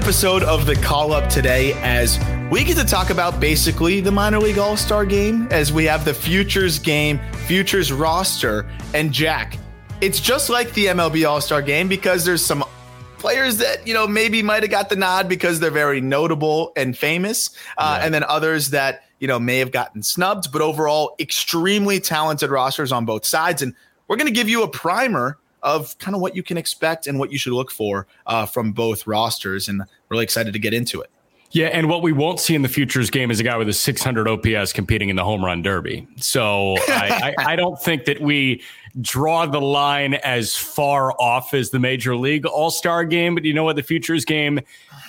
Episode of the call up today as we get to talk about basically the minor league all star game as we have the futures game, futures roster. And Jack, it's just like the MLB all star game because there's some players that, you know, maybe might have got the nod because they're very notable and famous, uh, and then others that, you know, may have gotten snubbed, but overall, extremely talented rosters on both sides. And we're going to give you a primer of kind of what you can expect and what you should look for uh, from both rosters. And really excited to get into it. Yeah, and what we won't see in the futures game is a guy with a 600 OPS competing in the home run derby. So I, I, I don't think that we draw the line as far off as the major league All Star game. But you know what? The futures game,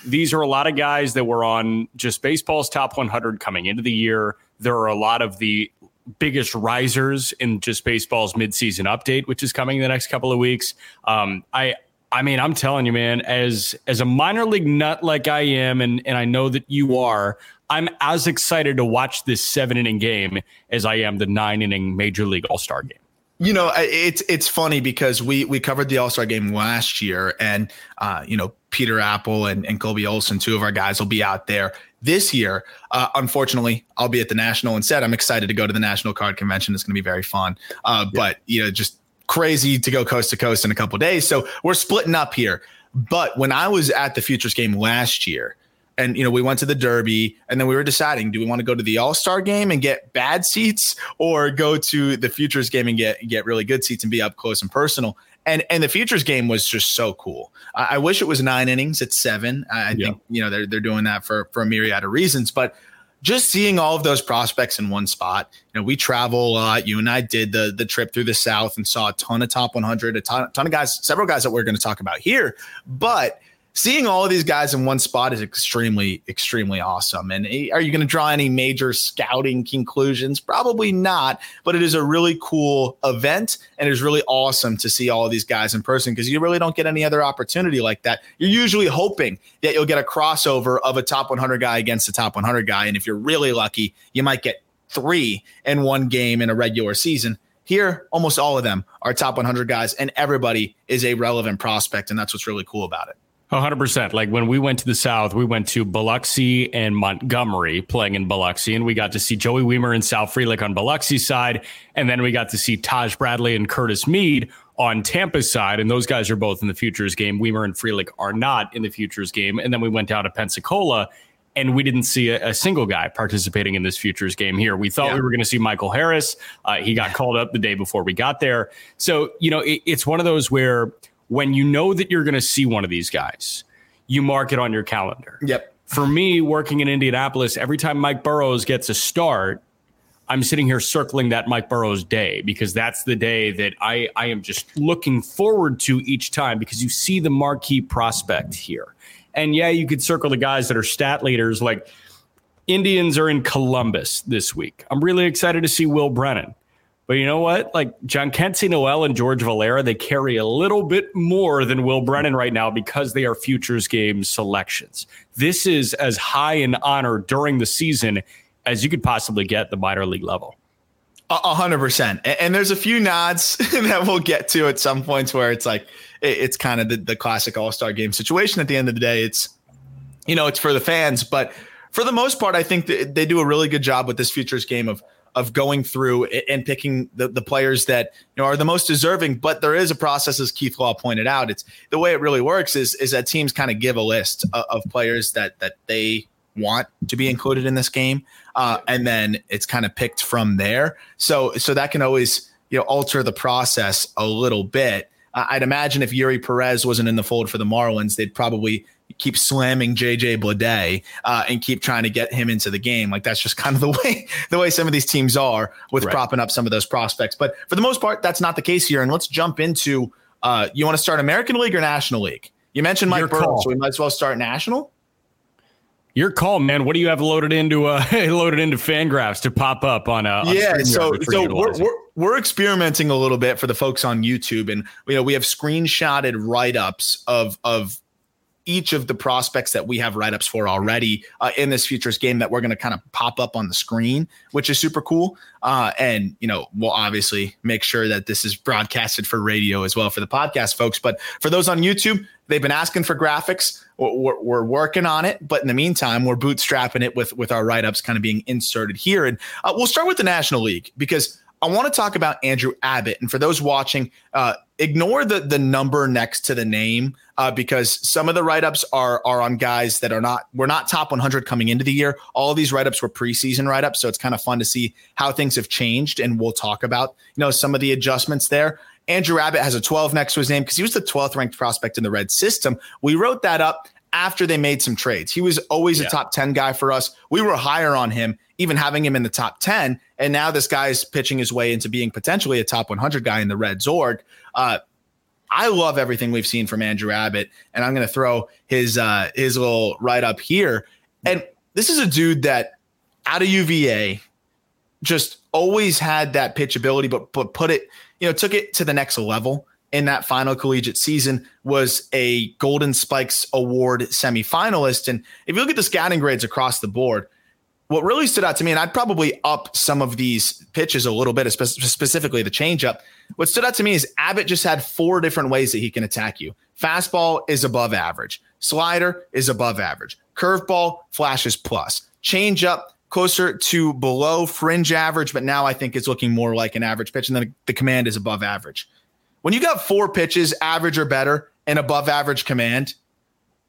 these are a lot of guys that were on just baseball's top 100 coming into the year. There are a lot of the biggest risers in just baseball's midseason update, which is coming in the next couple of weeks. Um, I I mean, I'm telling you, man, as as a minor league nut like I am, and and I know that you are, I'm as excited to watch this seven inning game as I am the nine inning major league all star game. You know, it's it's funny because we we covered the All Star game last year, and uh, you know Peter Apple and, and Colby Olson, two of our guys, will be out there this year. Uh, unfortunately, I'll be at the National instead. I'm excited to go to the National Card Convention. It's going to be very fun. Uh, But you know, just crazy to go coast to coast in a couple days. So we're splitting up here. But when I was at the Futures game last year, and you know we went to the derby and then we were deciding do we want to go to the all-star game and get bad seats or go to the futures game and get get really good seats and be up close and personal and and the futures game was just so cool. I, I wish it was nine innings it's seven. I, I Yeah. think you know they're, they're doing that for for a myriad of reasons but just seeing all of those prospects in one spot you know we travel a lot. You and i did the the trip through the south and saw a ton of top 100 a ton, ton of guys several guys that we're going to talk about here but seeing all of these guys in one spot is extremely extremely awesome. And eh, are you going to draw any major scouting conclusions? Probably not but it is a really cool event and it is really awesome to see all of these guys in person because you really don't get any other opportunity like that. You're usually hoping that you'll get a crossover of a top 100 guy against a top 100 guy and if you're really lucky you might get three in one game in a regular season. Here almost all of them are top 100 guys and everybody is a relevant prospect and that's what's really cool about it 100%. Like when we went to the South, we went to Biloxi and Montgomery playing in Biloxi, and we got to see Joey Weimer and Sal Frelick on Biloxi's side. And then we got to see Taj Bradley and Curtis Mead on Tampa's side. And those guys are both in the futures game. Weimer and Frelick are not in the futures game. And then we went down to Pensacola. And we didn't see a, a single guy participating in this futures game here. We thought Yeah. we were going to see Michael Harris. Uh, he got called up the day before we got there. So, you know, it, it's one of those where when you know that you're going to see one of these guys, you mark it on your calendar. yep For me, working in Indianapolis, every time Mike Burrows gets a start, I'm sitting here circling that Mike Burrows day because that's the day that I, I am just looking forward to each time because you see the marquee prospect here. And yeah, you could circle the guys that are stat leaders like Indians are in Columbus this week. I'm really excited to see Will Brennan. But you know what? Like John Jhonkensy Noel and George Valera, they carry a little bit more than Will Brennan right now because they are futures game selections. This is as high an honor during the season as you could possibly get the minor league level. A hundred percent. And there's a few nods that we'll get to at some points where it's like it's kind of the, the classic All Star game situation. At the end of the day, it's you know it's for the fans, but for the most part, I think they do a really good job with this futures game of of going through and picking the, the players that you know are the most deserving. But there is a process, as Keith Law pointed out. It's the way it really works is is that teams kind of give a list of, of players that that they want to be included in this game, uh, and then it's kind of picked from there. So so that can always you know alter the process a little bit. Uh, I'd imagine if Eury Perez wasn't in the fold for the Marlins, they'd probably keep slamming JJ Bleday uh, and keep trying to get him into the game. Like that's just kind of the way the way some of these teams are with right. propping up some of those prospects. But for the most part, that's not the case here. And let's jump into uh, you want to start American League or National League? You mentioned Mike Burrow, so we might as well start National. Your call, man. What do you have loaded into uh loaded into Fangraphs to pop up on a uh, yeah? So so we're, we're we're experimenting a little bit for the folks on YouTube, and you know we have screenshotted write ups of of each of the prospects that we have write ups for already uh, in this futures game that we're going to kind of pop up on the screen, which is super cool. Uh, and, you know, we'll obviously make sure that this is broadcasted for radio as well for the podcast folks. But for those on YouTube, they've been asking for graphics. We're, we're working on it. But in the meantime, we're bootstrapping it with, with our write ups kind of being inserted here. And uh, we'll start with the National League because I want to talk about Andrew Abbott. And for those watching, uh, ignore the the number next to the name uh, because some of the write ups are are on guys that are not we're not top 100 coming into the year. All these write ups were preseason write ups, so it's kind of fun to see how things have changed. And we'll talk about you know some of the adjustments there. Andrew Abbott has a 12 next to his name because he was the 12th ranked prospect in the red system. We wrote that up after they made some trades. He was always yeah. a top 10 guy for us. We were higher on him, even having him in the top 10. And now this guy's pitching his way into being potentially a top 100 guy in the Reds org. Uh, I love everything we've seen from Andrew Abbott, and I'm going to throw his uh, his little write up here. And this is a dude that out of UVA just always had that pitch ability, but but put it, you know, took it to the next level in that final collegiate season. Was a Golden Spikes Award semifinalist, and if you look at the scouting grades across the board, what really stood out to me, and I'd probably up some of these pitches a little bit, specifically the changeup. What stood out to me is Abbott just had four different ways that he can attack you. Fastball is above average, slider is above average, curveball flashes plus, changeup closer to below fringe average, but now I think it's looking more like an average pitch, and then the command is above average. When you got four pitches, average or better, and above average command,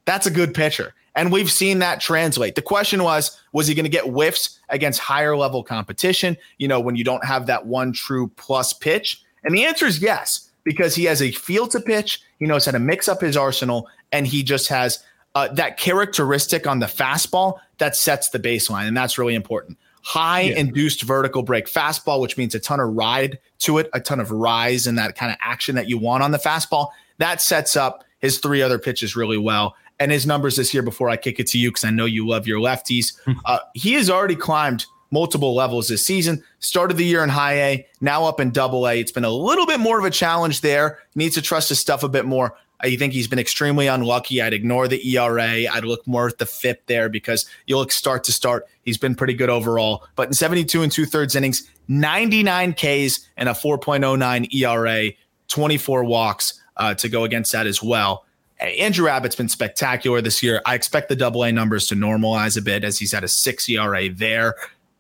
that's a good pitcher. And we've seen that translate. The question was, was he going to get whiffs against higher level competition? You know, when you don't have that one true plus pitch? And the answer is yes, because he has a feel to pitch. He knows how to mix up his arsenal, and he just has uh, that characteristic on the fastball that sets the baseline. And that's really important. High yeah. induced vertical break fastball, which means a ton of ride to it, a ton of rise and that kind of action that you want on the fastball. That sets up his three other pitches really well and his numbers this year before I kick it to you because I know you love your lefties. Uh, he has already climbed multiple levels this season. Started the year in high A, now up in double A. It's been a little bit more of a challenge there. Needs to trust his stuff a bit more. I think he's been extremely unlucky. I'd ignore the ERA. I'd look more at the FIP there because you look start to start. He's been pretty good overall. But in 72 and two thirds innings, 99 Ks and a 4.09 ERA, 24 walks uh, to go against that as well. Andrew Abbott's been spectacular this year. I expect the double A numbers to normalize a bit as he's had a six ERA there.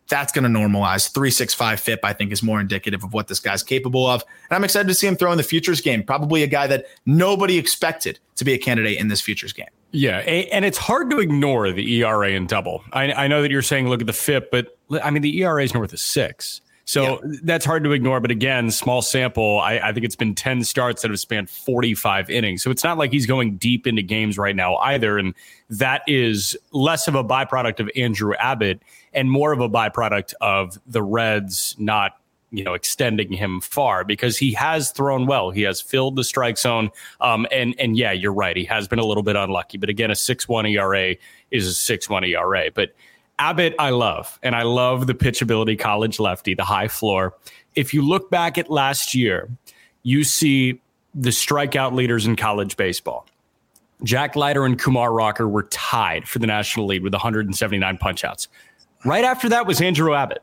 That's going to normalize. 365 FIP, I think, is more indicative of what this guy's capable of. And I'm excited to see him throw in the futures game. Probably a guy that nobody expected to be a candidate in this futures game. Yeah. And it's hard to ignore the ERA and double. I, I know that you're saying look at the FIP, but I mean, the ERA is north of six. So yeah. that's hard to ignore. But again, small sample. I, I, think it's been 10 starts that have spanned 45 innings. So it's not like he's going deep into games right now either. And that is less of a byproduct of Andrew Abbott and more of a byproduct of the Reds not you know extending him far because he has thrown well. He has filled the strike zone. Um, and and yeah, you're right. He has been a little bit unlucky. But again, a six one ERA is a six one ERA. But Abbott, I love, and I love the pitchability college lefty, the high floor. If you look back at last year, you see the strikeout leaders in college baseball. Jack Leiter and Kumar Rocker were tied for the national lead with 179 punchouts. Right after that was Andrew Abbott.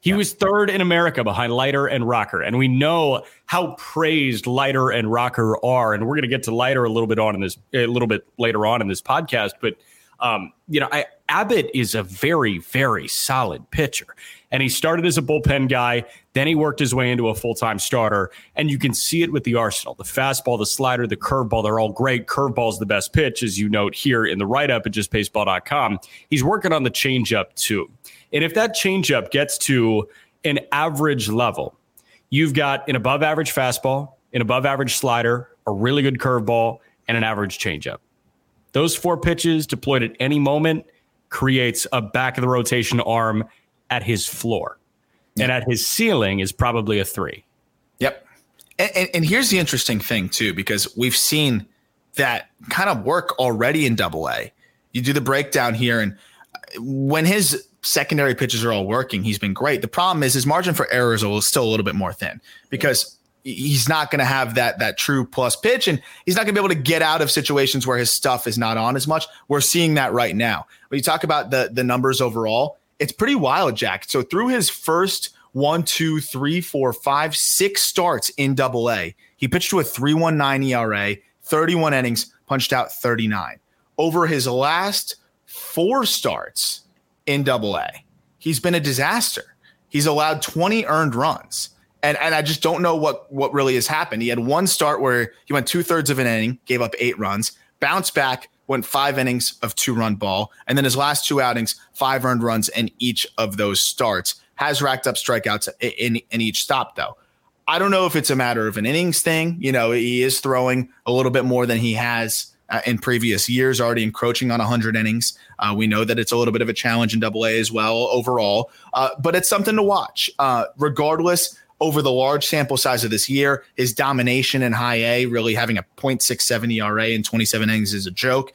He yeah. was third in America behind Leiter and Rocker. And we know how praised Leiter and Rocker are. And we're going to get to Leiter a little bit on in this, a little bit later on in this podcast. But, um, you know, I, Abbott is a very, very solid pitcher. And he started as a bullpen guy. Then he worked his way into a full time starter. And you can see it with the arsenal the fastball, the slider, the curveball. They're all great. Curveball's the best pitch, as you note here in the write up at justbaseball.com. He's working on the changeup too. And if that changeup gets to an average level, you've got an above average fastball, an above average slider, a really good curveball, and an average changeup. Those four pitches deployed at any moment creates a back of the rotation arm at his floor. And at his ceiling is probably a three. Yep. And, and, and, here's the interesting thing, too, because we've seen that kind of work already in double A. You do the breakdown here, and uh, when his secondary pitches are all working, he's been great. The problem is his margin for error is still a little bit more thin because he's not going to have that that true plus pitch and he's not going to be able to get out of situations where his stuff is not on as much. We're seeing that right now. When you talk about the the numbers overall, it's pretty wild, Jack. So through his first one, two, three, four, five, six starts in double A, he pitched to a 319 ERA, 31 innings, punched out 39. Over his last four starts in double A, he's been a disaster. He's allowed 20 earned runs. And, and I just don't know what what really has happened. He had one start where he went two thirds of an inning, gave up eight runs, bounced back, went five innings of two run ball. And then his last two outings, five earned runs in each of those starts. Has racked up strikeouts in, in each stop, though. I don't know if it's a matter of an innings thing. You know, he is throwing a little bit more than he has uh, in previous years, already encroaching on 100 innings. Uh, we know that it's a little bit of a challenge in Double A as well overall, uh, but it's something to watch. Uh, regardless, over the large sample size of this year. His domination in high A, really having a 0.67 ERA in 27 innings, is a joke.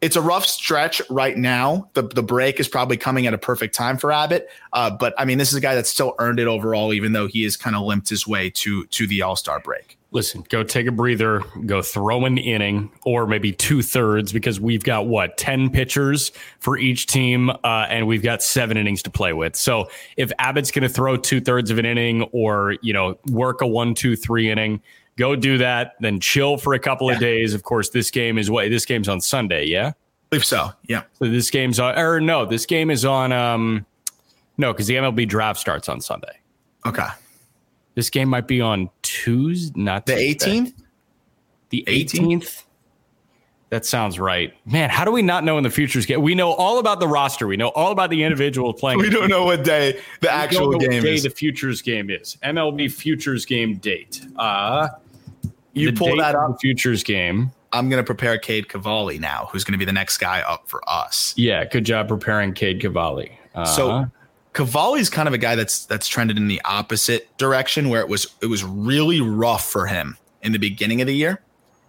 It's a rough stretch right now. The, the break is probably coming at a perfect time for Abbott. Uh, but I mean, this is a guy that's still earned it overall, even though he has kind of limped his way to to the All Star break listen, go take a breather, go throw an inning or maybe two thirds because we've got what, 10 pitchers for each team uh, and we've got seven innings to play with. So if Abbott's going to throw two thirds of an inning or, you know, work a one, two, three inning, go do that, then chill for a couple yeah. of days. Of course, this game is what this game's on Sunday. Yeah. I believe so. Yeah. So this game's on, or no, this game is on, um, no, because the MLB draft starts on Sunday. Okay. This game might be on Tuesday, not the 18th. The 18th. That sounds right. Man, how do we not know in the futures game? We know all about the roster. We know all about the individual playing. we don't know what day the we actual game day is. The futures game is MLB futures game date. Uh you pull that up. Futures game. I'm going to prepare Cade Cavalli now, who's going to be the next guy up for us. Yeah, good job preparing Cade Cavalli. Uh, so Cavalli's kind of a guy that's that's trended in the opposite direction, where it was it was really rough for him in the beginning of the year,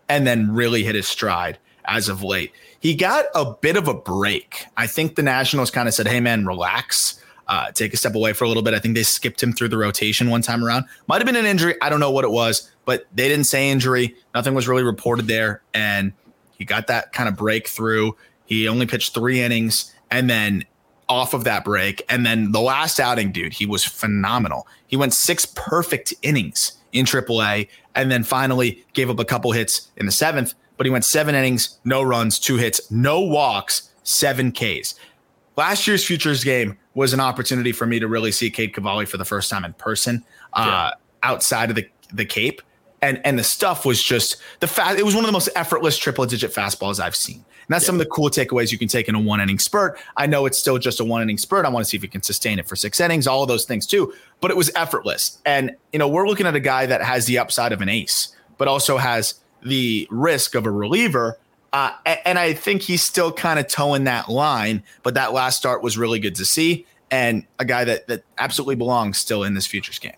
and then really hit his stride as of late. He got a bit of a break. I think the Nationals kind of said, "Hey, man, relax." Uh, take a step away for a little bit. I think they skipped him through the rotation one time around. Might have been an injury. I don't know what it was, but they didn't say injury. Nothing was really reported there. And he got that kind of breakthrough. He only pitched three innings. And then off of that break. And then the last outing, dude, he was phenomenal. He went six perfect innings in AAA and then finally gave up a couple hits in the seventh, but he went seven innings, no runs, two hits, no walks, seven Ks. Last year's futures game was an opportunity for me to really see Cade Cavalli for the first time in person uh, outside of the, the Cape. And, and the stuff was just the fast. It was one of the most effortless triple digit fastballs I've seen. And that's yeah. some of the cool takeaways you can take in a one inning spurt. I know it's still just a one inning spurt. I want to see if he can sustain it for six innings, all of those things too. But it was effortless. And, you know, we're looking at a guy that has the upside of an ace, but also has the risk of a reliever. Uh, and I think he's still kind of toeing that line. But that last start was really good to see. And a guy that, that absolutely belongs still in this futures game.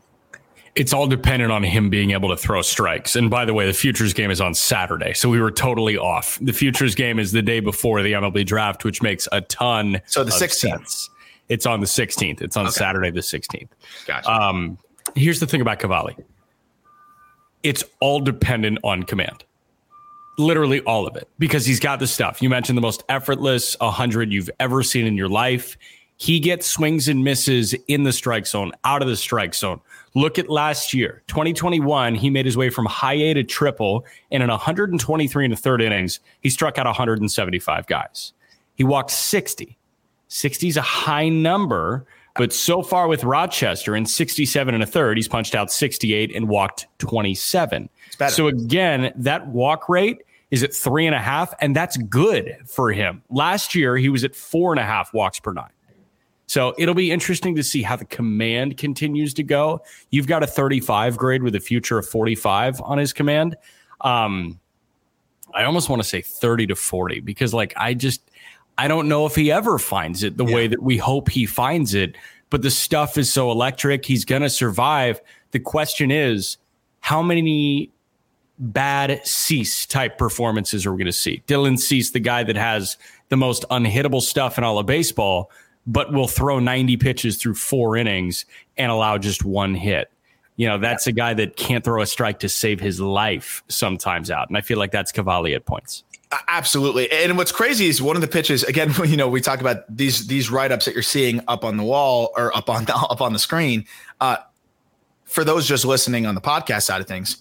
It's all dependent on him being able to throw strikes. And by the way, the futures game is on Saturday, so we were totally off. The futures game is the day before the MLB draft, which makes a ton. So the 16th. It's on the 16th. It's on Okay. Saturday the 16th. Gotcha. Um, here's the thing about Cavalli. It's all dependent on command. Literally all of it, because he's got the stuff. You mentioned the most effortless 100 you've ever seen in your life. He gets swings and misses in the strike zone, out of the strike zone. Look at last year, 2021. He made his way from high A to triple, and in 123 and a third innings, he struck out 175 guys. He walked 60. 60 is a high number, but so far with Rochester in 67 and a third, he's punched out 68 and walked 27. So again, that walk rate is at three and a half, and that's good for him. Last year, he was at four and a half walks per nine. So it'll be interesting to see how the command continues to go. You've got a 35 grade with a future of 45 on his command. Um, I almost want to say 30 to 40 because, like, I just, I don't know if he ever finds it the way that we hope he finds it. But the stuff is so electric. He's going to survive. The question is, how many bad Cease type performances are we going to see? Dylan Cease, the guy that has the most unhittable stuff in all of baseball, but will throw 90 pitches through four innings and allow just one hit. You know, that's a guy that can't throw a strike to save his life sometimes out. And I feel like that's Cavalli at points. Absolutely. And what's crazy is one of the pitches again, you know, we talk about these these write-ups that you're seeing up on the wall or up on the, up on the screen. Uh, for those just listening on the podcast side of things,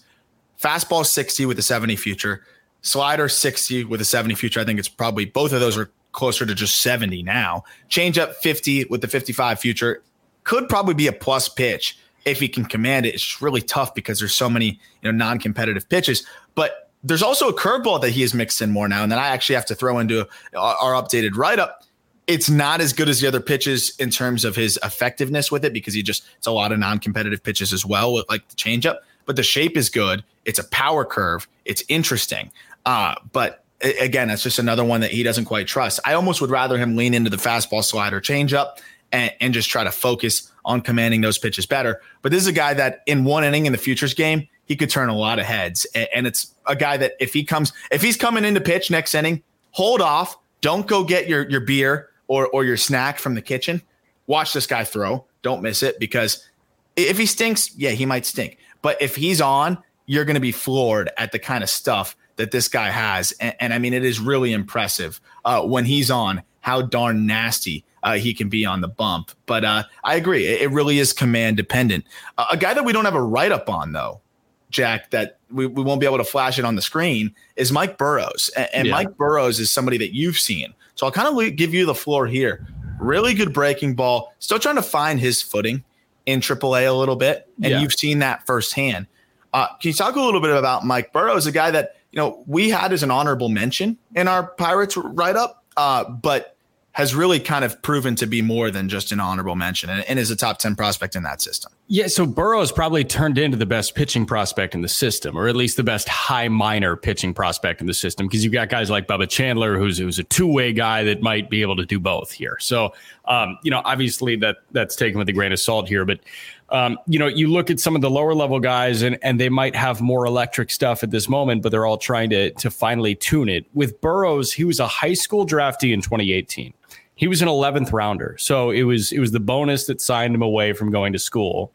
fastball 60 with a 70 future, slider 60 with a 70 future. I think it's probably both of those are closer to just 70 now. Change up 50 with the 55 future could probably be a plus pitch if he can command it. It's really tough because there's so many, you know, non-competitive pitches. But there's also a curveball that he has mixed in more now, and then I actually have to throw into our, updated write-up. It's not as good as the other pitches in terms of his effectiveness with it because he just it's a lot of non-competitive pitches as well with like the changeup. But the shape is good. It's a power curve. It's interesting. Uh, but again, that's just another one that he doesn't quite trust. I almost would rather him lean into the fastball slider changeup and, and just try to focus on commanding those pitches better. But this is a guy that in one inning in the futures game, he could turn a lot of heads. A- And it's a guy that if he comes, if he's coming into pitch next inning, hold off. Don't go get your, your beer or, or your snack from the kitchen. Watch this guy throw. Don't miss it because if he stinks, yeah, he might stink. But if he's on, you're going to be floored at the kind of stuff that this guy has. And, and I mean, it is really impressive uh, when he's on how darn nasty uh, he can be on the bump. But uh, I agree, it, it really is command dependent. Uh, a guy that we don't have a write up on, though, Jack, that we, we won't be able to flash it on the screen is Mike Burrows. And, and Yeah. Mike Burrows is somebody that you've seen. So I'll kind of give you the floor here. Really good breaking ball. Still trying to find his footing in AAA a little bit, and Yeah. you've seen that firsthand. Uh, can you talk a little bit about Mike Burrows, a guy that you know we had as an honorable mention in our Pirates write up, uh, but has really kind of proven to be more than just an honorable mention, and, and is a top ten prospect in that system. Yeah, so Burrow's probably turned into the best pitching prospect in the system, or at least the best high minor pitching prospect in the system, because you've got guys like Bubba Chandler, who's who's a two way guy that might be able to do both here. So, um, you know, obviously that that's taken with a grain of salt here, but um, you know, you look at some of the lower level guys, and and they might have more electric stuff at this moment, but they're all trying to to finally tune it. With Burrows, he was a high school draftee in 2018 he was an 11th rounder. So it was it was the bonus that signed him away from going to school.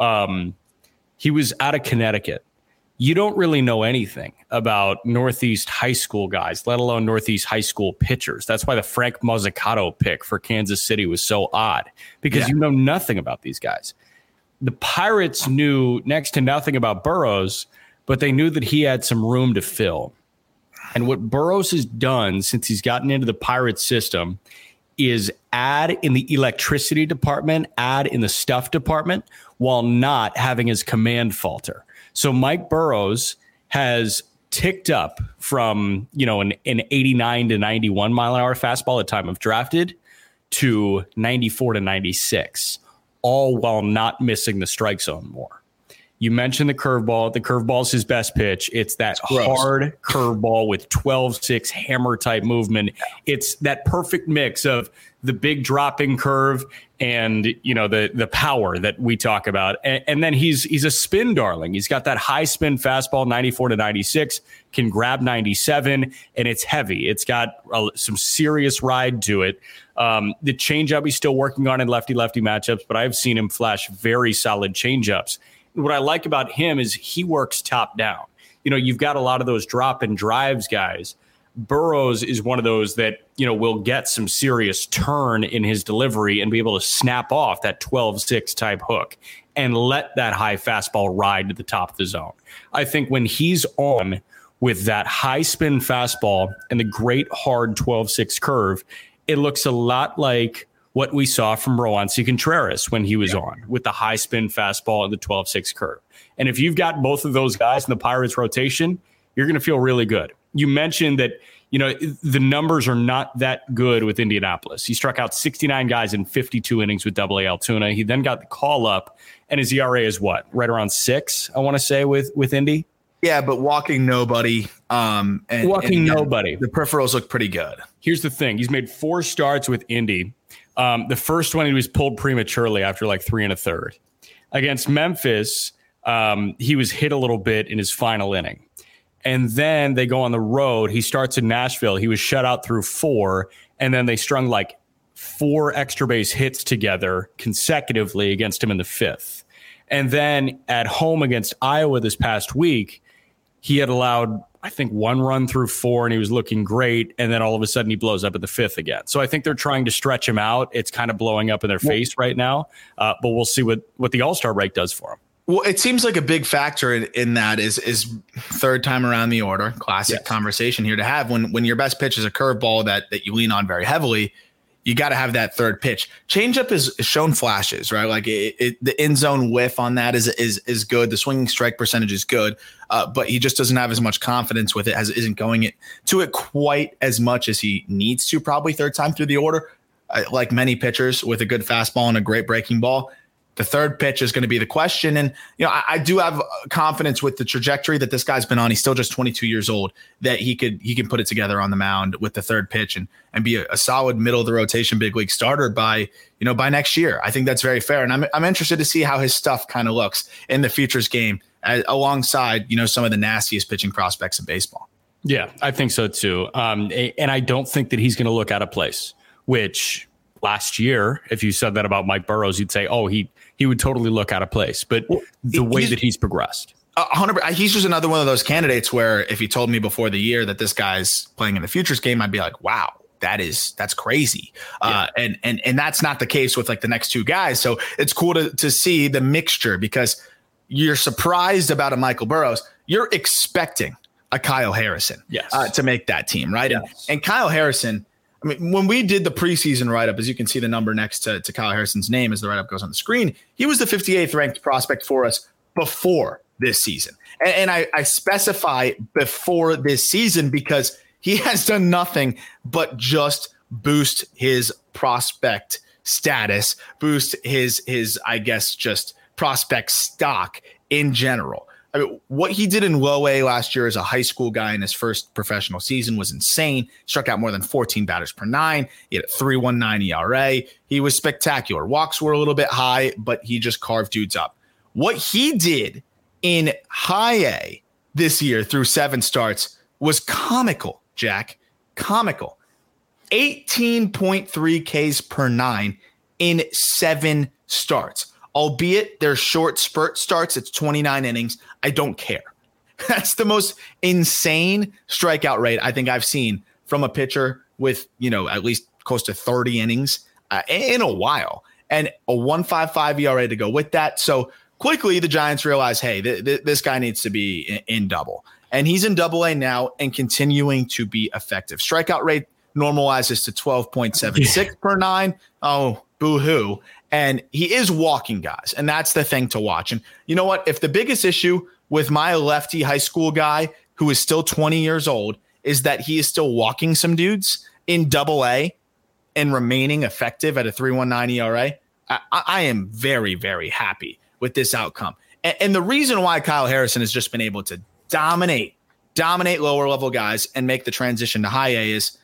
Um, he was out of connecticut. You don't really know anything about northeast high school guys let alone northeast high school pitchers. That's why the frank Mozzicato pick for kansas city was so odd because Yeah. you know nothing about these guys the pirates knew next to nothing about burrows but they knew that he had some room to fill and what Burrows has done since he's gotten into the Pirates system is add in the electricity department, add in the stuff department, while not having his command falter. So Mike Burrows has ticked up from you know an, an 89 to 91 mile an hour fastball at time of drafted to 94 to 96, all while not missing the strike zone more. You mentioned the curveball. The curveball is his best pitch. It's that hard curveball with 12 6 hammer type movement. It's that perfect mix of the big dropping curve and you know the the power that we talk about and, and, then he's he's a spin darling he's got that high spin fastball 94 to 96 can grab 97 and it's heavy it's got a, some serious ride to it um, the changeup he's still working on in lefty lefty matchups but i've seen him flash very solid changeups. What i like about him is he works top down. You know you've got a lot of those drop and drives guys. Burrows is one of those that, you know, will get some serious turn in his delivery and be able to snap off that 12 6 type hook and let that high fastball ride to the top of the zone. I think when he's on with that high spin fastball and the great hard 12 6 curve, it looks a lot like what we saw from Roansy Contreras when he was yeah. on with the high spin fastball and the 12 6 curve. And if you've got both of those guys in the Pirates rotation, you're going to feel really good you mentioned that you know the numbers are not that good with Indianapolis. He struck out 69 guys in 52 innings with Double A Altoona. He then got the call up, and his ERA is what right around six. I want to say with with Indy. Yeah, but walking nobody. Um, and, walking and, nobody. The peripherals look pretty good. Here's the thing: he's made four starts with Indy. Um, the first one he was pulled prematurely after like three and a third. Against Memphis, um, he was hit a little bit in his final inning and then they go on the road. He starts in Nashville. He was shut out through four, and then they strung like four extra base hits together consecutively against him in the fifth. And then at home against Iowa this past week, he had allowed, I think, one run through four and he was looking great. And then all of a sudden he blows up at the fifth again. So I think they're trying to stretch him out. It's kind of blowing up in their face right now. Uh, but we'll see what, what the All Star break does for him. Well, it seems like a big factor in, in that is is third time around the order. Classic yes. conversation here to have when when your best pitch is a curveball that that you lean on very heavily. You got to have that third pitch. Changeup is, shown flashes, right? Like it, it, the end zone whiff on that is is is good. The swinging strike percentage is good, uh, but he just doesn't have as much confidence with it as isn't going it to it quite as much as he needs to. Probably third time through the order, like many pitchers with a good fastball and a great breaking ball the third pitch is going to be the question. And, you know, I, I, do have confidence with the trajectory that this guy's been on. He's still just 22 years old that he could, he can put it together on the mound with the third pitch and, and be a, a solid middle of the rotation big league starter by, you know, by next year. I think that's very fair. And I'm, I'm interested to see how his stuff kind of looks in the futures game as, alongside, you know, some of the nastiest pitching prospects in baseball. Yeah, I think so too. Um, and I don't think that he's going to look out of place, which last year, if you said that about Mike Burrows, you'd say, oh, he he would totally look out of place. But well, the way that he's progressed. hundred. He's just another one of those candidates where if you told me before the year that this guy's playing in the futures game, I'd be like, wow, that is that's crazy. Yeah. Uh, and and and that's not the case with like the next two guys. So it's cool to to see the mixture because you're surprised about a Michael Burrows. You're expecting a Kyle Harrison yes. Uh, to make that team, right? Yes. And, and Kyle Harrison I mean, when we did the preseason write up, as you can see the number next to, to Kyle Harrison's name as the write up goes on the screen, he was the 58th ranked prospect for us before this season. And, and I, I specify before this season because he has done nothing but just boost his prospect status, boost his his I guess just prospect stock in general. I mean, what he did in low A last year as a high school guy in his first professional season was insane. Struck out more than 14 batters per nine. He had a 3.19 ERA. He was spectacular. Walks were a little bit high, but he just carved dudes up. What he did in high A this year through seven starts was comical, Jack. Comical. 18.3 Ks per nine in seven starts albeit they're short spurt starts. It's 29 innings. I don't care. That's the most insane strikeout rate I think I've seen from a pitcher with, you know, at least close to 30 innings uh, in a while and a 155 ERA to go with that. So quickly the Giants realize, hey, th- th- this guy needs to be in, in double. And he's in double A now and continuing to be effective. Strikeout rate normalizes to 12.76 yeah. per nine. Oh, boo hoo. And he is walking guys. And that's the thing to watch. And you know what? If the biggest issue with my lefty high school guy who is still 20 years old is that he is still walking some dudes in double A and remaining effective at a 319 ERA, I, I am very, very happy with this outcome. And, and the reason why Kyle Harrison has just been able to dominate, dominate lower level guys and make the transition to high A is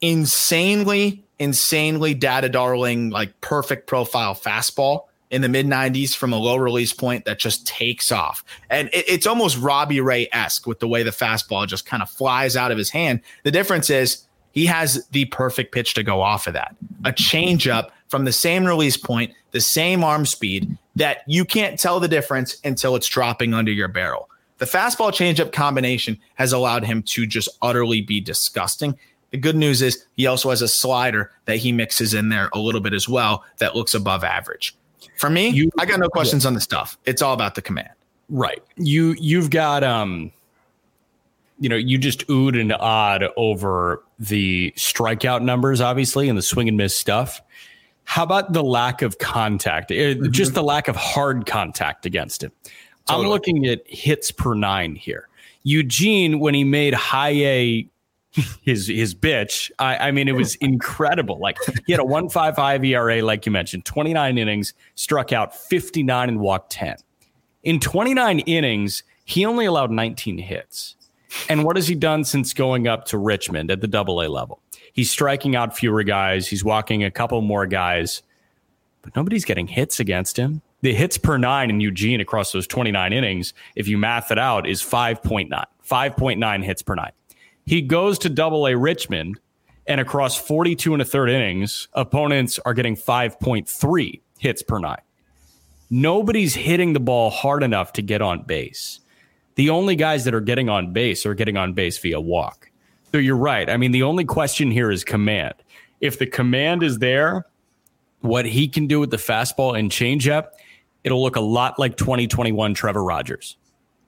insanely, insanely data darling, like perfect profile fastball in the mid 90s from a low release point that just takes off. And it, it's almost Robbie Ray esque with the way the fastball just kind of flies out of his hand. The difference is he has the perfect pitch to go off of that a changeup from the same release point, the same arm speed that you can't tell the difference until it's dropping under your barrel. The fastball changeup combination has allowed him to just utterly be disgusting. The good news is he also has a slider that he mixes in there a little bit as well that looks above average. For me, you, I got no questions yeah. on the stuff. It's all about the command. Right. You you've got um you know, you just oohed and odd over the strikeout numbers, obviously, and the swing and miss stuff. How about the lack of contact? Eh, mm-hmm. Just the lack of hard contact against him. Totally. I'm looking at hits per nine here. Eugene, when he made high A his his bitch, I, I mean, it was incredible. Like he had a one five five ERA, like you mentioned, 29 innings, struck out 59 and walked 10. In 29 innings, he only allowed 19 hits. And what has he done since going up to Richmond at the double A level? He's striking out fewer guys. He's walking a couple more guys, but nobody's getting hits against him. The hits per nine in Eugene across those 29 innings, if you math it out, is 5.9. 5.9 hits per nine. He goes to double A Richmond, and across 42 and a third innings, opponents are getting 5.3 hits per nine. Nobody's hitting the ball hard enough to get on base the only guys that are getting on base are getting on base via walk. So you're right. I mean, the only question here is command. If the command is there, what he can do with the fastball and changeup, it'll look a lot like 2021 Trevor Rogers.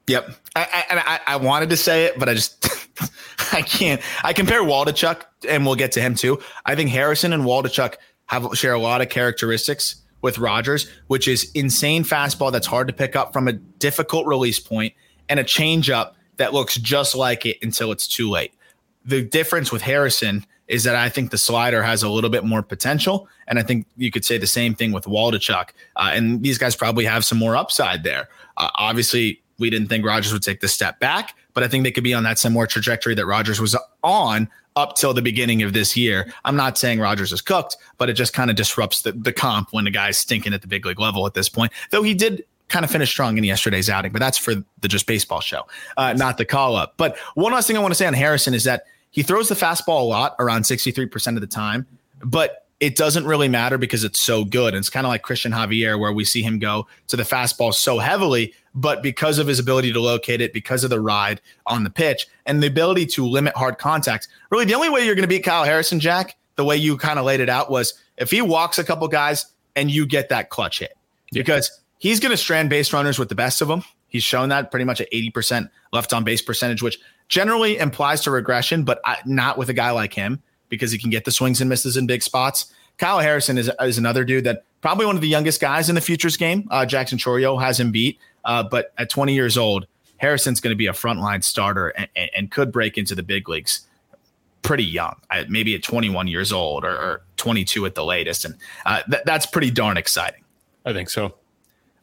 Yep. I, I, I wanted to say it, but I just I can't. I compare Waldichuk, and we'll get to him too. I think Harrison and Waldichuk have share a lot of characteristics with Rogers, which is insane fastball that's hard to pick up from a difficult release point and a changeup that looks just like it until it's too late. The difference with Harrison is that I think the slider has a little bit more potential, and I think you could say the same thing with Waldichuk. Uh, and these guys probably have some more upside there. Uh, obviously, we didn't think Rogers would take the step back, but I think they could be on that similar trajectory that Rogers was on up till the beginning of this year. I'm not saying Rogers is cooked, but it just kind of disrupts the, the comp when the guy's stinking at the big league level at this point. Though he did kind of finished strong in yesterday's outing, but that's for the just baseball show, uh, not the call up. But one last thing I want to say on Harrison is that he throws the fastball a lot, around 63% of the time, but it doesn't really matter because it's so good. And it's kind of like Cristian Javier, where we see him go to the fastball so heavily, but because of his ability to locate it, because of the ride on the pitch, and the ability to limit hard contact, really the only way you're going to beat Kyle Harrison, Jack, the way you kind of laid it out was if he walks a couple guys and you get that clutch hit. Because he's going to strand base runners with the best of them. He's shown that pretty much at 80% left on base percentage, which generally implies to regression, but not with a guy like him because he can get the swings and misses in big spots. Kyle Harrison is, is another dude that probably one of the youngest guys in the futures game. Uh, Jackson Chourio has him beat, uh, but at 20 years old, Harrison's going to be a frontline starter and, and, and, could break into the big leagues pretty young, maybe at 21 years old or, or 22 at the latest. And uh, th- that's pretty darn exciting. I think so.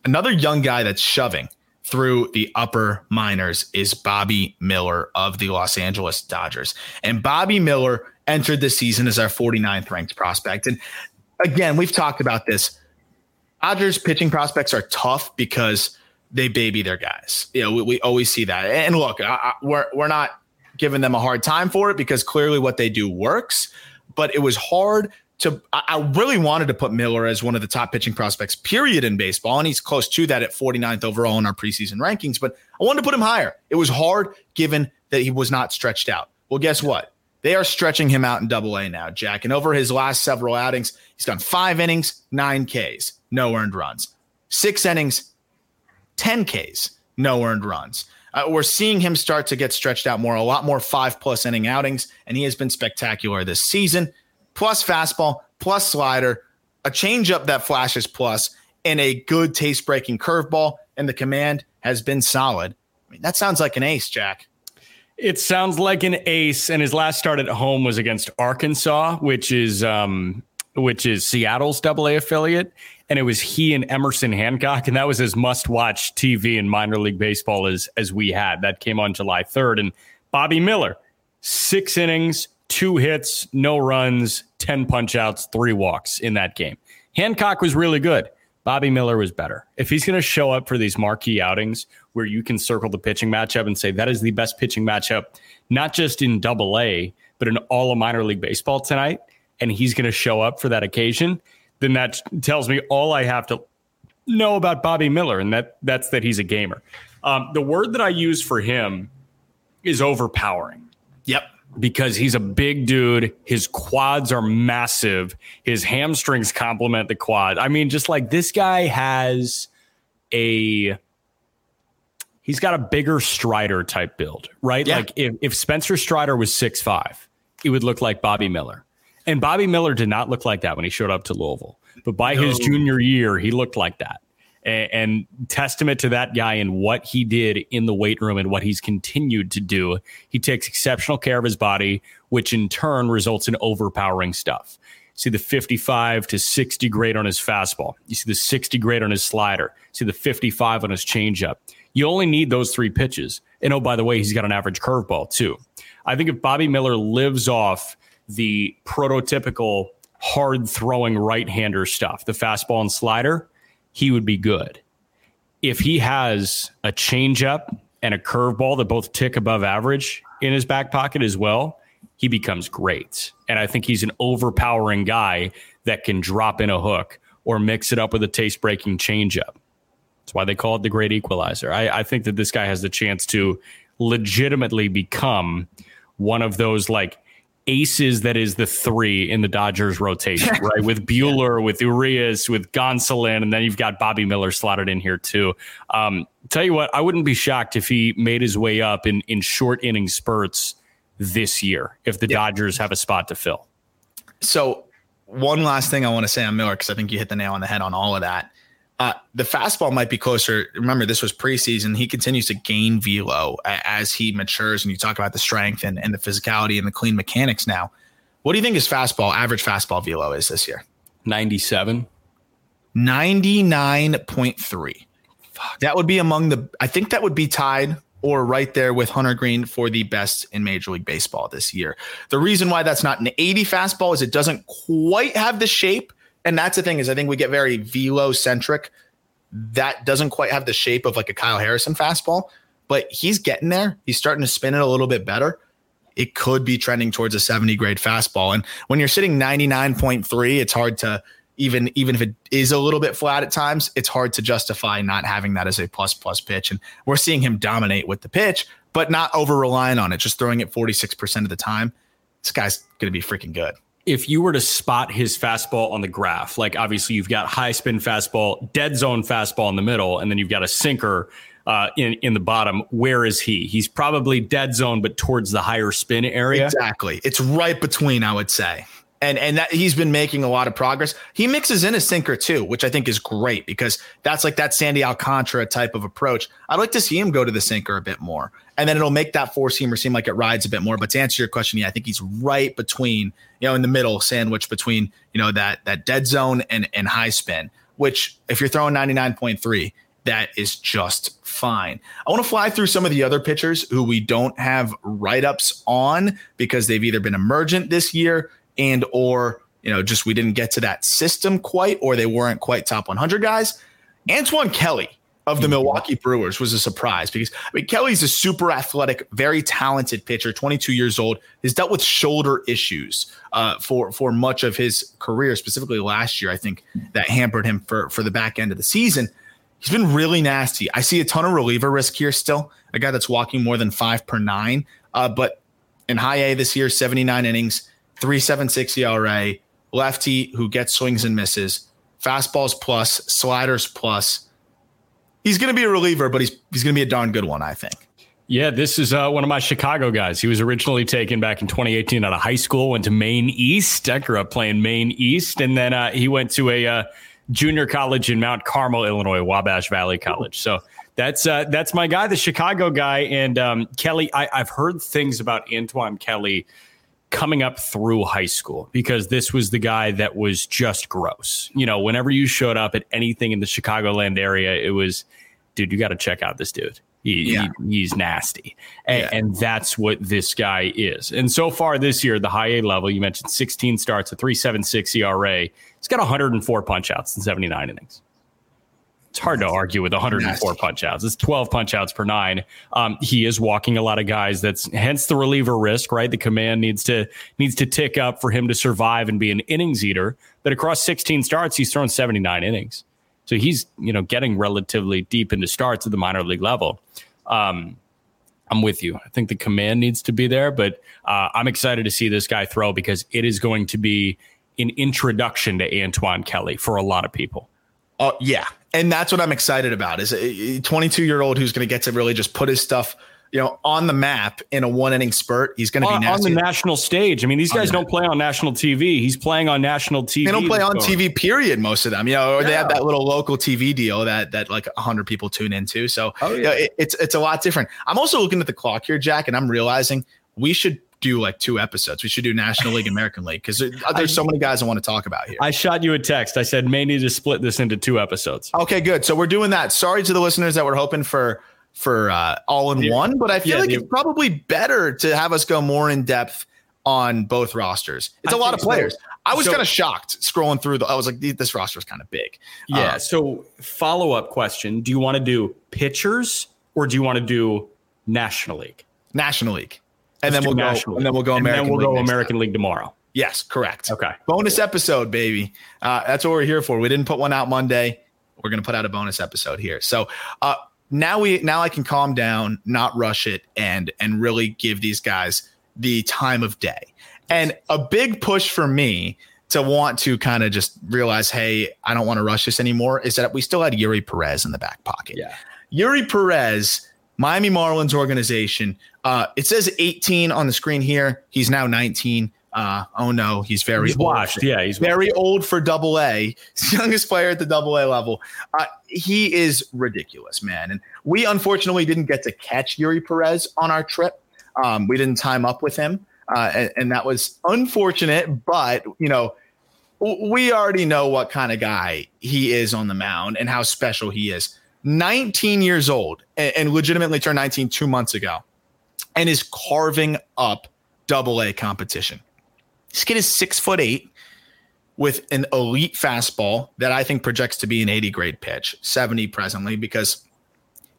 Another young guy that's shoving through the upper minors is Bobby Miller of the Los Angeles Dodgers. And Bobby Miller entered the season as our 49th ranked prospect. And again, we've talked about this. Dodgers pitching prospects are tough because they baby their guys. You know, we, we always see that. And look, I, I, we're we're not giving them a hard time for it because clearly what they do works. But it was hard to I really wanted to put Miller as one of the top pitching prospects, period, in baseball. And he's close to that at 49th overall in our preseason rankings. But I wanted to put him higher. It was hard given that he was not stretched out. Well, guess what? They are stretching him out in double A now, Jack. And over his last several outings, he's done five innings, nine Ks, no earned runs. Six innings, 10 Ks, no earned runs. Uh, we're seeing him start to get stretched out more, a lot more five plus inning outings, and he has been spectacular this season plus fastball, plus slider, a changeup that flashes plus, and a good taste breaking curveball. And the command has been solid. I mean, that sounds like an ace, Jack. It sounds like an ace. And his last start at home was against Arkansas, which is um, which is Seattle's double affiliate. And it was he and Emerson Hancock. And that was as must watch TV in minor league baseball as, as we had. That came on July 3rd. And Bobby Miller, six innings, two hits, no runs, 10 punch outs, three walks in that game. Hancock was really good. Bobby Miller was better. If he's going to show up for these marquee outings where you can circle the pitching matchup and say that is the best pitching matchup, not just in double A, but in all of minor league baseball tonight, and he's going to show up for that occasion, then that tells me all I have to know about Bobby Miller, and that that's that he's a gamer. Um, the word that I use for him is overpowering. Yep. Because he's a big dude. His quads are massive. His hamstrings complement the quad. I mean, just like this guy has a he's got a bigger Strider type build, right? Yeah. Like if, if Spencer Strider was six five, it would look like Bobby Miller. And Bobby Miller did not look like that when he showed up to Louisville. But by no. his junior year, he looked like that and, and testament to that guy and what he did in the weight room and what he's continued to do. He takes exceptional care of his body, which in turn results in overpowering stuff. See the 55 to 60 grade on his fastball. You see the 60 grade on his slider. You see the 55 on his changeup. You only need those three pitches. And oh, by the way, he's got an average curveball too. I think if Bobby Miller lives off the prototypical hard throwing right hander stuff, the fastball and slider, he would be good. If he has a changeup and a curveball that both tick above average in his back pocket as well, he becomes great. And I think he's an overpowering guy that can drop in a hook or mix it up with a taste breaking changeup. That's why they call it the great equalizer. I, I think that this guy has the chance to legitimately become one of those like aces that is the three in the Dodgers rotation, right? With Buehler, with Urias, with Gonsolin, and then you've got Bobby Miller slotted in here too. Um, tell you what, I wouldn't be shocked if he made his way up in in short inning spurts this year if the yeah. Dodgers have a spot to fill. So one last thing I want to say on Miller because I think you hit the nail on the head on all of that. Uh, the fastball might be closer. Remember, this was preseason. He continues to gain velo as he matures, and you talk about the strength and, and the physicality and the clean mechanics now. What do you think his fastball, average fastball velo is this year? 97. 99.3. That would be among the, I think that would be tied or right there with Hunter Greene for the best in Major League Baseball this year. The reason why that's not an 80 fastball is it doesn't quite have the shape and that's the thing is I think we get very velo centric. That doesn't quite have the shape of like a Kyle Harrison fastball, but he's getting there. He's starting to spin it a little bit better. It could be trending towards a 70 grade fastball. And when you're sitting 99.3, it's hard to even even if it is a little bit flat at times, it's hard to justify not having that as a plus plus pitch. And we're seeing him dominate with the pitch, but not over relying on it, just throwing it 46% of the time. This guy's to be freaking good if you were to spot his fastball on the graph, like obviously you've got high spin fastball, dead zone fastball in the middle, and then you've got a sinker uh, in in the bottom. Where is he? He's probably dead zone, but towards the higher spin area. Exactly. It's right between, I would say and and that he's been making a lot of progress. He mixes in a sinker too, which I think is great because that's like that Sandy Alcantara type of approach. I'd like to see him go to the sinker a bit more, and then it'll make that four seamer seem like it rides a bit more. But to answer your question, yeah, I think he's right between you know in the middle sandwich between you know that that dead zone and and high spin. Which if you're throwing ninety nine point three, that is just fine. I want to fly through some of the other pitchers who we don't have write ups on because they've either been emergent this year and or you know just we didn't get to that system quite or they weren't quite top 100 guys antoine kelly of the mm-hmm. Milwaukee Brewers was a surprise because I mean Kelly's a super athletic, very talented pitcher, 22 years old. Has dealt with shoulder issues uh, for for much of his career, specifically last year. I think that hampered him for for the back end of the season. He's been really nasty. I see a ton of reliever risk here still. A guy that's walking more than five per nine, uh, but in high A this year, 79 innings, 376 ERA, lefty who gets swings and misses, fastballs plus, sliders plus. He's going to be a reliever, but he's he's going to be a darn good one, I think. Yeah, this is uh, one of my Chicago guys. He was originally taken back in 2018 out of high school, went to Maine East. I grew up playing Maine East, and then uh, he went to a uh, junior college in Mount Carmel, Illinois, Wabash Valley College. So that's uh, that's my guy, the Chicago guy. And um, Kelly, I, I've heard things about Antoine Kelly coming up through high school because this was the guy that was just gross. You know, whenever you showed up at anything in the Chicagoland area, it was, dude, you got to check out this dude. He, yeah. he, he's nasty. And, yeah. and, that's what this guy is. And so far this year, the high A level, you mentioned 16 starts, a 376 ERA. He's got 104 punch outs in 79 innings. It's hard to argue with 104 punch outs. It's 12 punch outs per nine. Um, he is walking a lot of guys. That's hence the reliever risk, right? The command needs to needs to tick up for him to survive and be an innings eater. But across 16 starts, he's thrown 79 innings. So he's, you know, getting relatively deep into starts at the minor league level. Um, I'm with you. I think the command needs to be there, but uh, I'm excited to see this guy throw because it is going to be an introduction to Antoine Kelly for a lot of people. Oh yeah, and that's what I'm excited about. Is a 22 year old who's going to get to really just put his stuff, you know, on the map in a one inning spurt. He's going to be on the national stage. I mean, these guys don't play on national TV. He's playing on national TV. They don't play on TV. Period. Most of them, you know, or yeah. they have that little local TV deal that that like 100 people tune into. So oh, yeah. you know, it, it's it's a lot different. I'm also looking at the clock here, Jack, and I'm realizing we should do like two episodes. We should do National League, American League, because there's so many guys I want to talk about here. I shot you a text. I said may need to split this into two episodes. Okay, good. So we're doing that. Sorry to the listeners that were hoping for for uh, all in yeah. one, but I feel yeah, like it's probably better to have us go more in depth on both rosters. It's I a lot of players. So. I was so, kind of shocked scrolling through the. I was like, this roster is kind of big. Yeah. Uh, so follow up question: Do you want to do pitchers or do you want to do National League? National League and then we'll go. And then we'll go American. And then we'll League go American time. League tomorrow. Yes, correct. Okay. Bonus episode, baby. Uh, that's what we're here for. We didn't put one out Monday. We're gonna put out a bonus episode here. So uh, now we now I can calm down, not rush it, and and really give these guys the time of day. And a big push for me to want to kind of just realize, hey, I don't want to rush this anymore, is that we still had Eury Perez in the back pocket. Yeah. Eury Perez Miami Marlins organization. Uh, it says 18 on the screen here. He's now 19. Uh, oh no, he's very he's washed. Yeah, he's very washed. old for Double A. Youngest player at the Double A level. Uh, he is ridiculous, man. And we unfortunately didn't get to catch Eury Perez on our trip. Um, we didn't time up with him, uh, and, and that was unfortunate. But you know, we already know what kind of guy he is on the mound and how special he is. 19 years old and, and legitimately turned 19 two months ago and is carving up double A competition. This kid is six foot eight with an elite fastball that I think projects to be an 80 grade pitch, 70 presently, because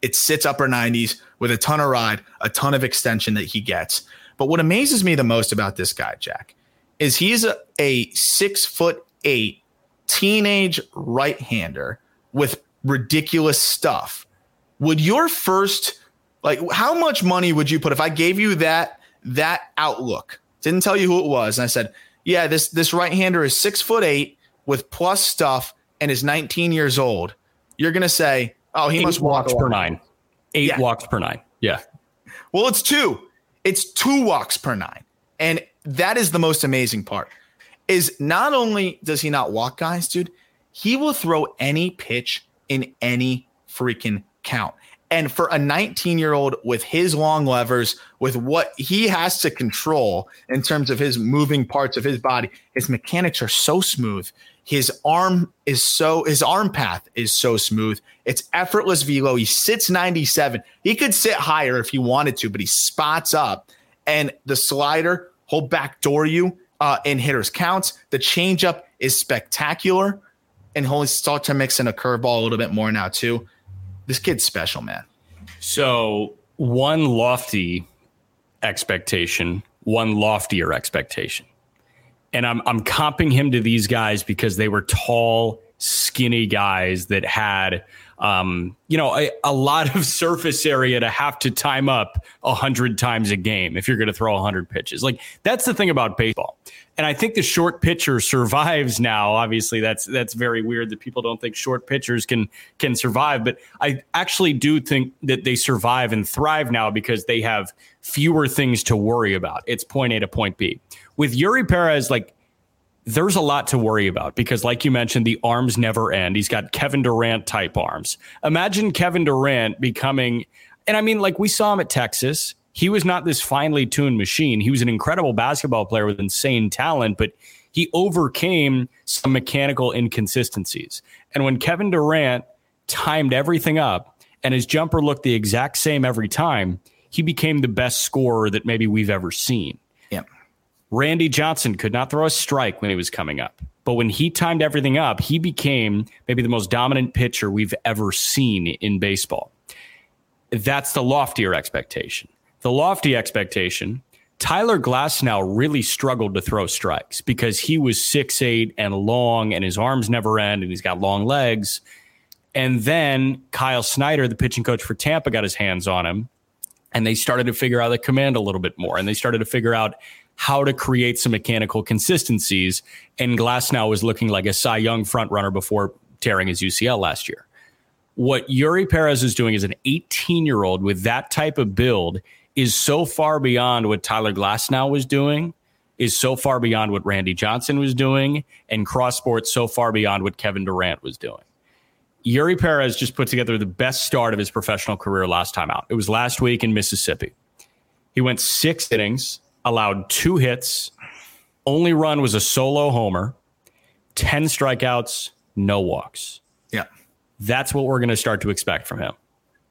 it sits upper 90s with a ton of ride, a ton of extension that he gets. But what amazes me the most about this guy, Jack, is he's a, a six foot eight teenage right hander with ridiculous stuff. Would your first like how much money would you put if I gave you that that outlook? Didn't tell you who it was, and I said, yeah, this this right hander is six foot eight with plus stuff and is 19 years old. You're gonna say, oh, he Eight must walk per nine. Eight yeah. walks per nine. Yeah. Well, it's two. It's two walks per nine. And that is the most amazing part. Is not only does he not walk guys, dude, he will throw any pitch in any freaking count. And for a 19 year old with his long levers, with what he has to control in terms of his moving parts of his body, his mechanics are so smooth. His arm is so, his arm path is so smooth. It's effortless velo. He sits 97. He could sit higher if he wanted to, but he spots up. And the slider, he'll backdoor you uh, in hitters' counts. The changeup is spectacular and he'll start to mix in a curveball a little bit more now too. This kid's special, man. So one lofty expectation, one loftier expectation. And I'm I'm comping him to these guys because they were tall, skinny guys that had um, you know, a, a, lot of surface area to have to time up a hundred times a game if you're going to throw a hundred pitches. Like that's the thing about baseball. And I think the short pitcher survives now. Obviously, that's that's very weird that people don't think short pitchers can can survive. But I actually do think that they survive and thrive now because they have fewer things to worry about. It's point A to point B. With Eury Perez, like there's a lot to worry about because, like you mentioned, the arms never end. He's got Kevin Durant type arms. Imagine Kevin Durant becoming, and I mean, like we saw him at Texas. He was not this finely tuned machine. He was an incredible basketball player with insane talent, but he overcame some mechanical inconsistencies. And when Kevin Durant timed everything up and his jumper looked the exact same every time, he became the best scorer that maybe we've ever seen. Randy Johnson could not throw a strike when he was coming up. But when he timed everything up, he became maybe the most dominant pitcher we've ever seen in baseball. That's the loftier expectation. The lofty expectation Tyler Glasnow really struggled to throw strikes because he was six eight and long and his arms never end and he's got long legs. And then Kyle Snyder, the pitching coach for Tampa, got his hands on him and they started to figure out the command a little bit more and they started to figure out how to create some mechanical consistencies. And Glasnow was looking like a Cy Young frontrunner before tearing his UCL last year. What Eury Perez is doing as an 18 year old with that type of build is so far beyond what Tyler Glasnow was doing, is so far beyond what Randy Johnson was doing, and cross sports so far beyond what Kevin Durant was doing. Eury Perez just put together the best start of his professional career last time out. It was last week in Mississippi. He went six innings, allowed two hits, only run was a solo homer, 10 strikeouts, no walks. Yeah. That's what we're going to start to expect from him.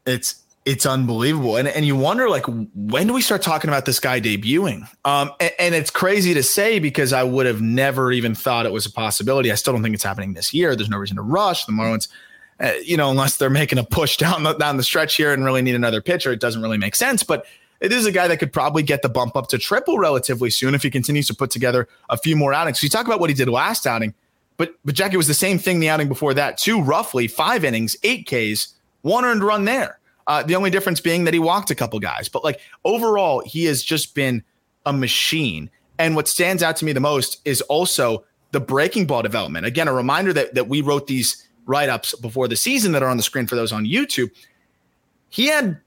It's it's unbelievable. And and you wonder like when do we start talking about this guy debuting? Um and, and, it's crazy to say because I would have never even thought it was a possibility. I still don't think it's happening this year. There's no reason to rush. The Marlins uh, you know, unless they're making a push down the down the stretch here and really need another pitcher, it doesn't really make sense, but it is a guy that could probably get the bump up to triple relatively soon if he continues to put together a few more outings. So you talk about what he did last outing, but but Jackie was the same thing the outing before that too. Roughly five innings, eight Ks, one earned run there. Uh, the only difference being that he walked a couple guys. But like overall, he has just been a machine. And what stands out to me the most is also the breaking ball development. Again, a reminder that that we wrote these write ups before the season that are on the screen for those on YouTube. He had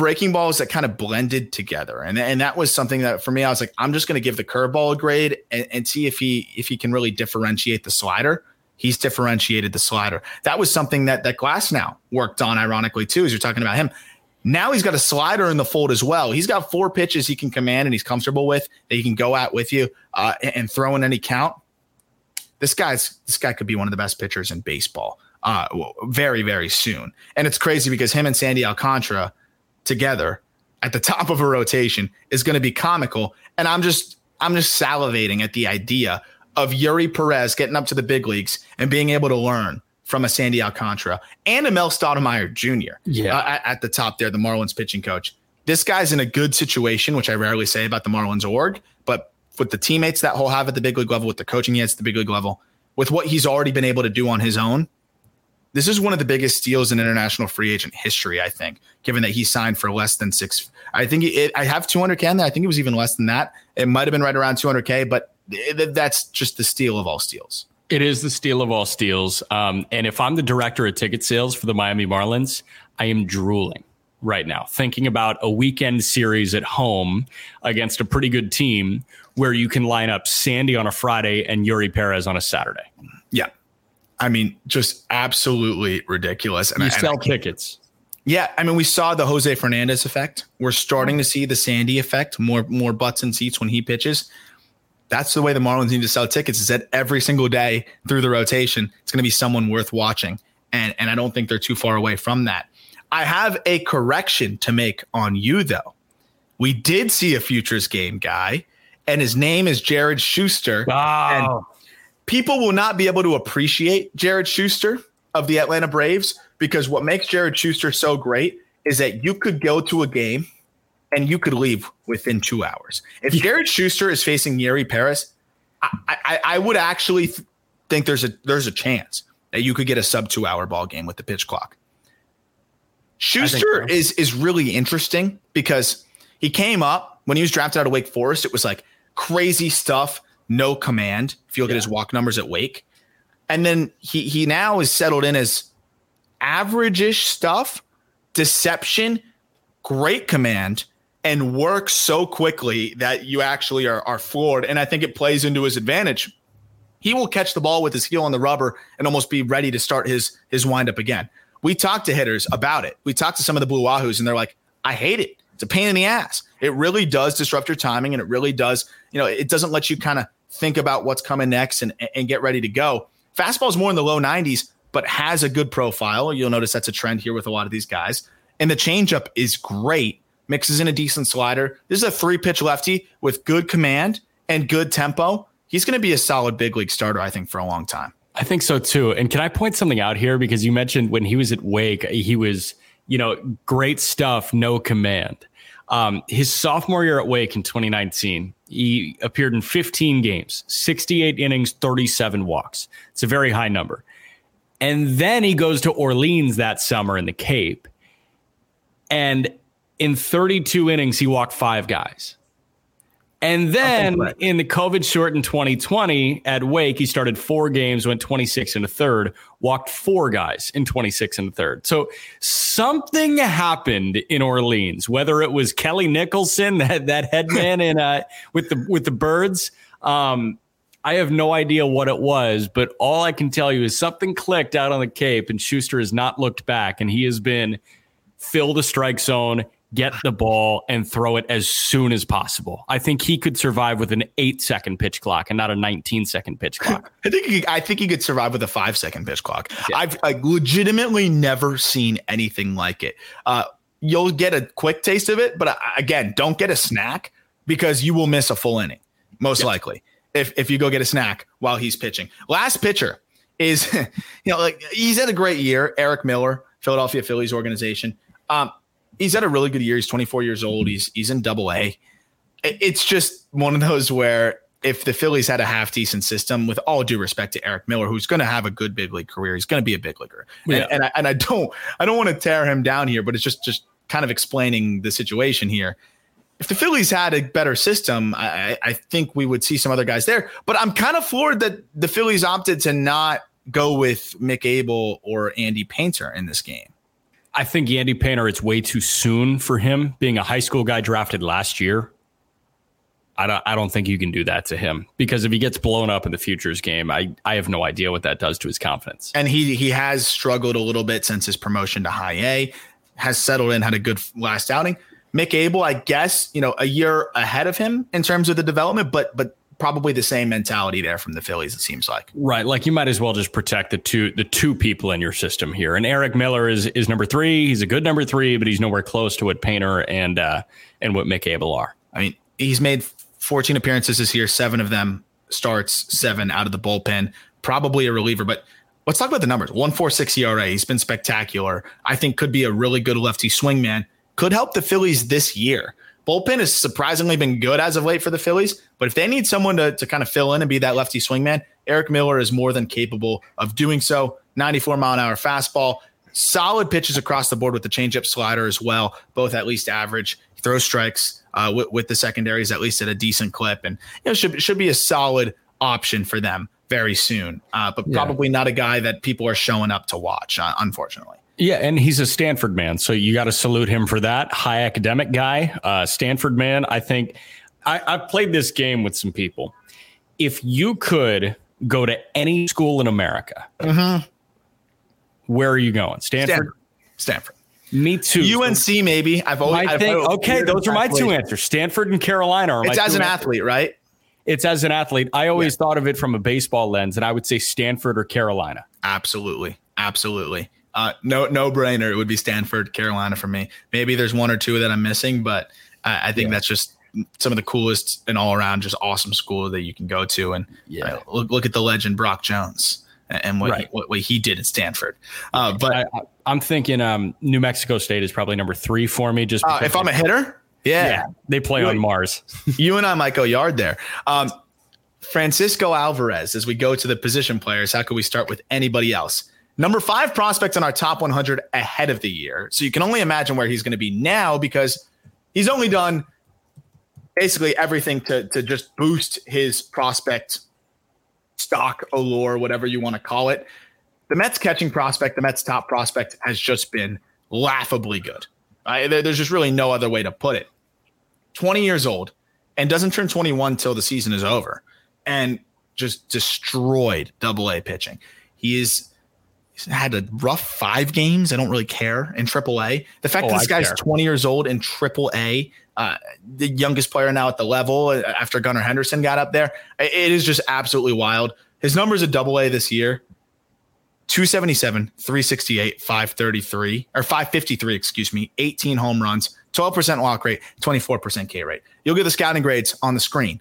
breaking balls that kind of blended together, and and that was something that for me, I was like, I'm just going to give the curveball a grade and, and see if he if he can really differentiate the slider he's differentiated the slider. That was something that that Glasnow worked on, ironically too. As you're talking about him, now he's got a slider in the fold as well. He's got four pitches he can command and he's comfortable with that he can go at with you uh, and, throw in any count. This guy's this guy could be one of the best pitchers in baseball uh, very very soon. And it's crazy because him and Sandy Alcantara together at the top of a rotation is going to be comical. And I'm just I'm just salivating at the idea of Eury Perez getting up to the big leagues and being able to learn from a Sandy Alcantara and a Mel Stottlemyre Jr. Yeah. Uh, at, at the top there, the Marlins pitching coach. This guy's in a good situation, which I rarely say about the Marlins org, but with the teammates that he'll have at the big league level, with the coaching he has at the big league level, with what he's already been able to do on his own, this is one of the biggest steals in international free agent history, I think, given that he signed for less than six. I think it, I have 200K in there. I think it was even less than that. It might have been right around 200K, but that's just the steal of all steals. It is the steal of all steals. Um, and if I'm the director of ticket sales for the Miami Marlins, I am drooling right now, thinking about a weekend series at home against a pretty good team where you can line up Sandy on a Friday and Eury Perez on a Saturday. Yeah. I mean, just absolutely ridiculous. And you I, sell and tickets. Yeah, I mean, we saw the Jose Fernandez effect. We're starting to see the Sandy effect. More more butts and seats when he pitches that's the way the Marlins need to sell tickets is that every single day through the rotation, it's going to be someone worth watching. And, and I don't think they're too far away from that. I have a correction to make on you, though. We did see a futures game guy, and his name is Jared Shuster. And people will not be able to appreciate Jared Shuster of the Atlanta Braves because what makes Jared Shuster so great is that you could go to a game – and you could leave within two hours. If Jared Shuster is facing Eury Perez, I, I, I would actually th- think there's a there's a chance that you could get a sub two hour ball game with the pitch clock. Shuster so. is is really interesting because he came up when he was drafted out of Wake Forest. It was like crazy stuff, no command. If you look yeah. at his walk numbers at Wake, and then he he now is settled in as average-ish stuff, deception, great command, and work so quickly that you actually are, are floored. And I think it plays into his advantage. He will catch the ball with his heel on the rubber and almost be ready to start his his windup again. We talked to hitters about it. We talked to some of the Blue Wahoos, and they're like, "I hate it. It's a pain in the ass. It really does disrupt your timing and it really does, you know, it doesn't let you kind of think about what's coming next and, and get ready to go. Fastball is more in the low 90s, but has a good profile. You'll notice that's a trend here with a lot of these guys. And the changeup is great, mixes in a decent slider. This is a three pitch lefty with good command and good tempo. He's going to be a solid big league starter, I think, for a long time. I think so too. And can I point something out here? Because you mentioned when he was at Wake, he was, you know, great stuff, no command. Um, his sophomore year at Wake in 2019, he appeared in 15 games, 68 innings, 37 walks. It's a very high number. And then he goes to Orleans that summer in the Cape. And in 32 innings, he walked five guys. And then in the COVID short in 2020 at Wake, he started four games, went 26 and a third, walked four guys in 26 and a third. So something happened in Orleans, whether it was Kelly Nicholson, that, that headman in uh, with the with the birds. Um, I have no idea what it was, but all I can tell you is something clicked out on the Cape, and Shuster has not looked back, and he has been fill the strike zone get the ball and throw it as soon as possible. I think he could survive with an eight second pitch clock and not a 19 second pitch clock. I think he, I think he could survive with a five second pitch clock. Yeah. I've, I've legitimately never seen anything like it. Uh, you'll get a quick taste of it, but uh, again, don't get a snack because you will miss a full inning, most yeah. likely. If if you go get a snack while he's pitching. Last pitcher is, you know, like he's had a great year. Erik Miller, Philadelphia Phillies organization. Um, he's had a really good year. He's 24 years old. He's he's in double A. It's just one of those where if the Phillies had a half decent system, with all due respect to Erik Miller, who's going to have a good big league career, he's going to be a big leaguer. Yeah. And, and, I, and I don't I don't want to tear him down here, but it's just just kind of explaining the situation here. If the Phillies had a better system, I, I think we would see some other guys there. But I'm kind of floored that the Phillies opted to not go with Mick Abel or Andy Painter in this game. I think Andy Painter, it's way too soon for him being a high school guy drafted last year. I don't, I don't think you can do that to him because if he gets blown up in the futures game, I, I have no idea what that does to his confidence. And he he has struggled a little bit since his promotion to high A, has settled in, had a good last outing. Mick Abel, I guess, you know, a year ahead of him in terms of the development, but but probably the same mentality there from the Phillies. It seems like right. Like you might as well just protect the two the two people in your system here. And Erik Miller is is number three. He's a good number three, but he's nowhere close to what Painter and uh, and what Mick Abel are. I mean, he's made 14 appearances this year. Seven of them starts. Seven out of the bullpen. Probably a reliever, but. Let's talk about the numbers. 146 ERA. He's been spectacular. I think could be a really good lefty swingman. Could help the Phillies this year bullpen has surprisingly been good as of late for the Phillies. But if they need someone to, to kind of fill in and be that lefty swingman, Erik Miller is more than capable of doing so. 94 mile an hour fastball, solid pitches across the board with the changeup slider as well, both at least average. He throws strikes uh, with, with the secondaries at least at a decent clip, and you know should should be a solid option for them very soon. Uh, but yeah. probably not a guy that people are showing up to watch, uh, unfortunately. Yeah, and he's a Stanford man, so you got to salute him for that. High academic guy, uh, Stanford man. I think I, I've played this game with some people. If you could go to any school in America, mm-hmm. where are you going? Stanford. Stanford. Stanford. Me too. UNC maybe. I've always I think, okay. Those are my athlete. two answers. Stanford and Carolina are. It's as an answers. athlete, right? It's as an athlete. I always yeah. thought of it from a baseball lens, and I would say Stanford or Carolina. Absolutely, absolutely. Uh, no, no brainer. It would be Stanford, Carolina for me. Maybe there's one or two that I'm missing, but I, I think yeah. that's just some of the coolest and all around just awesome school that you can go to. And yeah, uh, look, look at the legend Brock Jones and what, right. he, what, what, he did at Stanford. Uh, but I, am thinking um, New Mexico State is probably number three for me. Just uh, if I'm a hitter, yeah, yeah they play you, on Mars. you and I might go yard there. Um, Francisco Alvarez, as we go to the position players, how could we start with anybody else? Number five prospect on our top 100 ahead of the year. So you can only imagine where he's going to be now because he's only done basically everything to, to just boost his prospect stock, allure, whatever you want to call it. The Mets catching prospect, the Mets top prospect has just been laughably good. Uh, there's just really no other way to put it. 20 years old and doesn't turn 21 till the season is over and just destroyed double A pitching. He is had a rough five games. I don't really care in AAA. The fact oh, that this I guy's care. 20 years old in AAA, uh, the youngest player now at the level uh, after Gunnar Henderson got up there, it is just absolutely wild. His numbers at Double A this year 277, 368, 533, or 553, excuse me, 18 home runs, 12% walk rate, 24% K rate. You'll get the scouting grades on the screen.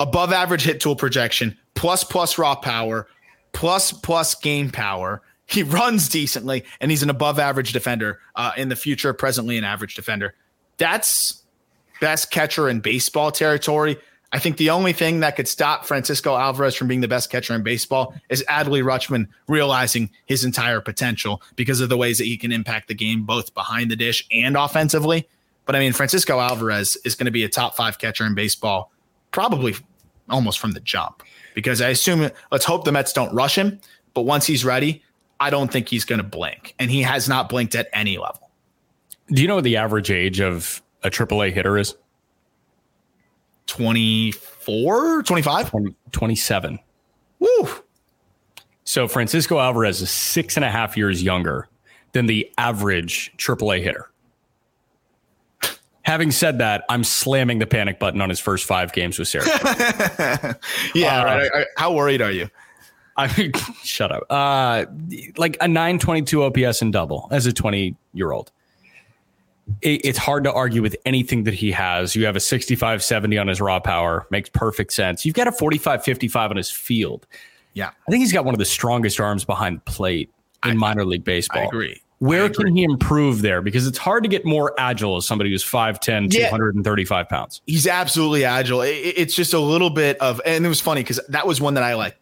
Above average hit tool projection, plus plus raw power, plus plus game power. He runs decently, and he's an above average defender uh, in the future, presently an average defender. That's best catcher in baseball territory. I think the only thing that could stop Francisco Alvarez from being the best catcher in baseball is Adley Rutschman realizing his entire potential because of the ways that he can impact the game both behind the dish and offensively. But I mean, Francisco Alvarez is going to be a top five catcher in baseball, probably almost from the jump. Because I assume, let's hope the Mets don't rush him. But once he's ready, I don't think he's going to blink. And he has not blinked at any level. Do you know what the average age of a AAA hitter is? 24, 25? 20, 27. Woo. So Francisco Alvarez is six and a half years younger than the average AAA hitter. Having said that, I'm slamming the panic button on his first five games with Sarah. yeah, uh, right. How worried are you? I mean, shut up. Uh, like a 922 OPS and double as a 20 year old it, it's hard to argue with anything that he has. You have a 65 70 on his raw power, makes perfect sense. You've got a 45 55 on his field. Yeah. I think he's got one of the strongest arms behind the plate in I, minor league baseball. I agree. Where I agree. can he improve there? Because it's hard to get more agile as somebody who's 5'10, yeah. 235 pounds. He's absolutely agile. it's just a little bit of, and it was funny because that was one that I like.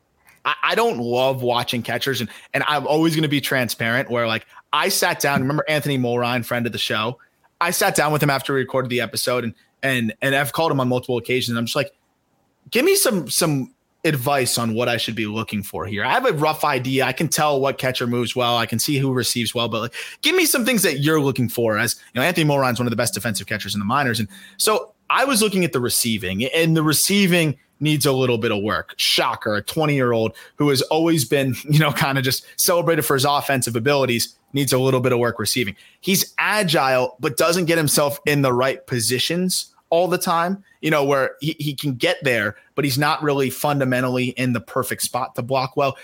I, don't love watching catchers, and, and I'm always going to be transparent where like I sat down, remember Anthony Mulrine, friend of the show? I sat down with him after we recorded the episode and and and I've called him on multiple occasions. I'm just like, give me some some advice on what I should be looking for here. I have a rough idea. I can tell what catcher moves well. I can see who receives well, but like, give me some things that you're looking for. As you know, Anthony Mulrine's one of the best defensive catchers in the minors, and so I was looking at the receiving, and the receiving needs a little bit of work. Shocker, a 20 year old who has always been, you know, kind of just celebrated for his offensive abilities needs a little bit of work receiving. He's agile, but doesn't get himself in the right positions all the time, you know, where he, he can get there, but he's not really fundamentally in the perfect spot to block well.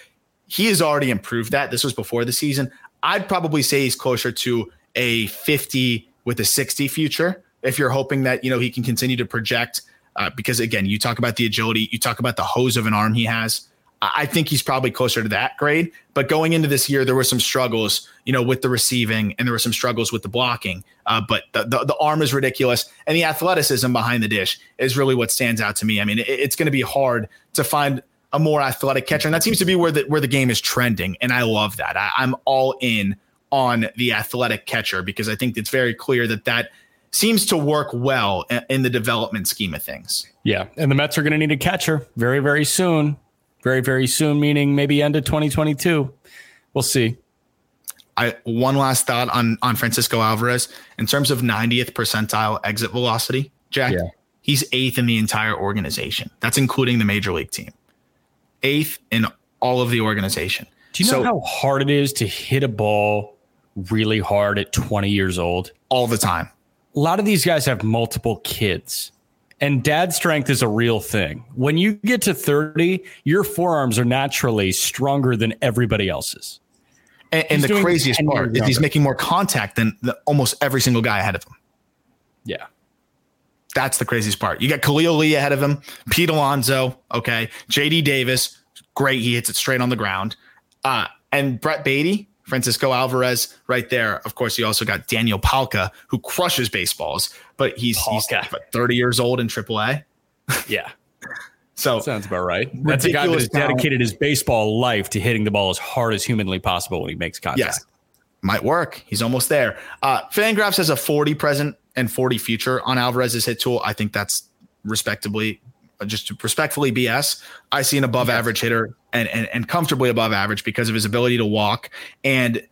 He has already improved that. This was before the season. I'd probably say he's closer to a 50 with a 60 future if you're hoping that, you know, he can continue to project. Uh, because again, you talk about the agility, you talk about the hose of an arm he has. I think he's probably closer to that grade. But going into this year, there were some struggles, you know, with the receiving, and there were some struggles with the blocking. Uh, but the, the, the arm is ridiculous, and the athleticism behind the dish is really what stands out to me. I mean, it, it's going to be hard to find a more athletic catcher, and that seems to be where the where the game is trending. And I love that. I, I'm all in on the athletic catcher because I think it's very clear that that seems to work well in the development scheme of things. Yeah, and the Mets are going to need a catcher very, very soon very, very soon, meaning maybe end of 2022. We'll see. I one last thought on on Francisco Alvarez in terms of 90th percentile exit velocity. Jack, yeah. he's eighth in the entire organization. That's including the major league team. Eighth in all of the organization. Do you know how hard it is to hit a ball really hard at 20 years old? All the time. A lot of these guys have multiple kids. And dad strength is a real thing. When you get to 30, your forearms are naturally stronger than everybody else's. And, and the craziest part is he's making more contact than the, almost every single guy ahead of him. Yeah. That's the craziest part. You got Khalil Lee ahead of him, Pete Alonso, okay, JD Davis, great. He hits it straight on the ground. Uh, and Brett Baty, Francisco Alvarez right there. Of course, you also got Daniel Palka, who crushes baseballs, but he's, he's what, 30 years old in AAA. Yeah. so sounds about right. That's a guy that has dedicated his baseball life to hitting the ball as hard as humanly possible when he makes contact. Yes. Might work. He's almost there. Uh, Fangraphs has a 40 present and 40 future on Alvarez's hit tool. I think that's respectably just respectfully BS. I see an above average hitter and, and, and comfortably above average because of his ability to walk and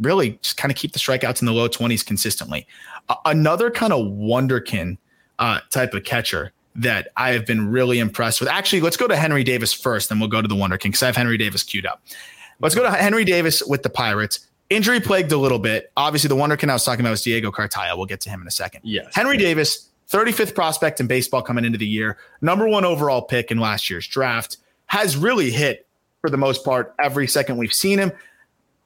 really just kind of keep the strikeouts in the low 20s consistently. Uh, another kind of wonderkin uh, type of catcher that I have been really impressed with. Actually, let's go to Henry Davis first, then we'll go to the wonderkin because I have Henry Davis queued up. Let's go to Henry Davis with the Pirates. Injury plagued a little bit. Obviously, the wonder kid I was talking about was Diego Cartaya. We'll get to him in a second. Yes. Henry Davis, 35th prospect in baseball coming into the year, number one overall pick in last year's draft, has really hit for the most part every second we've seen him.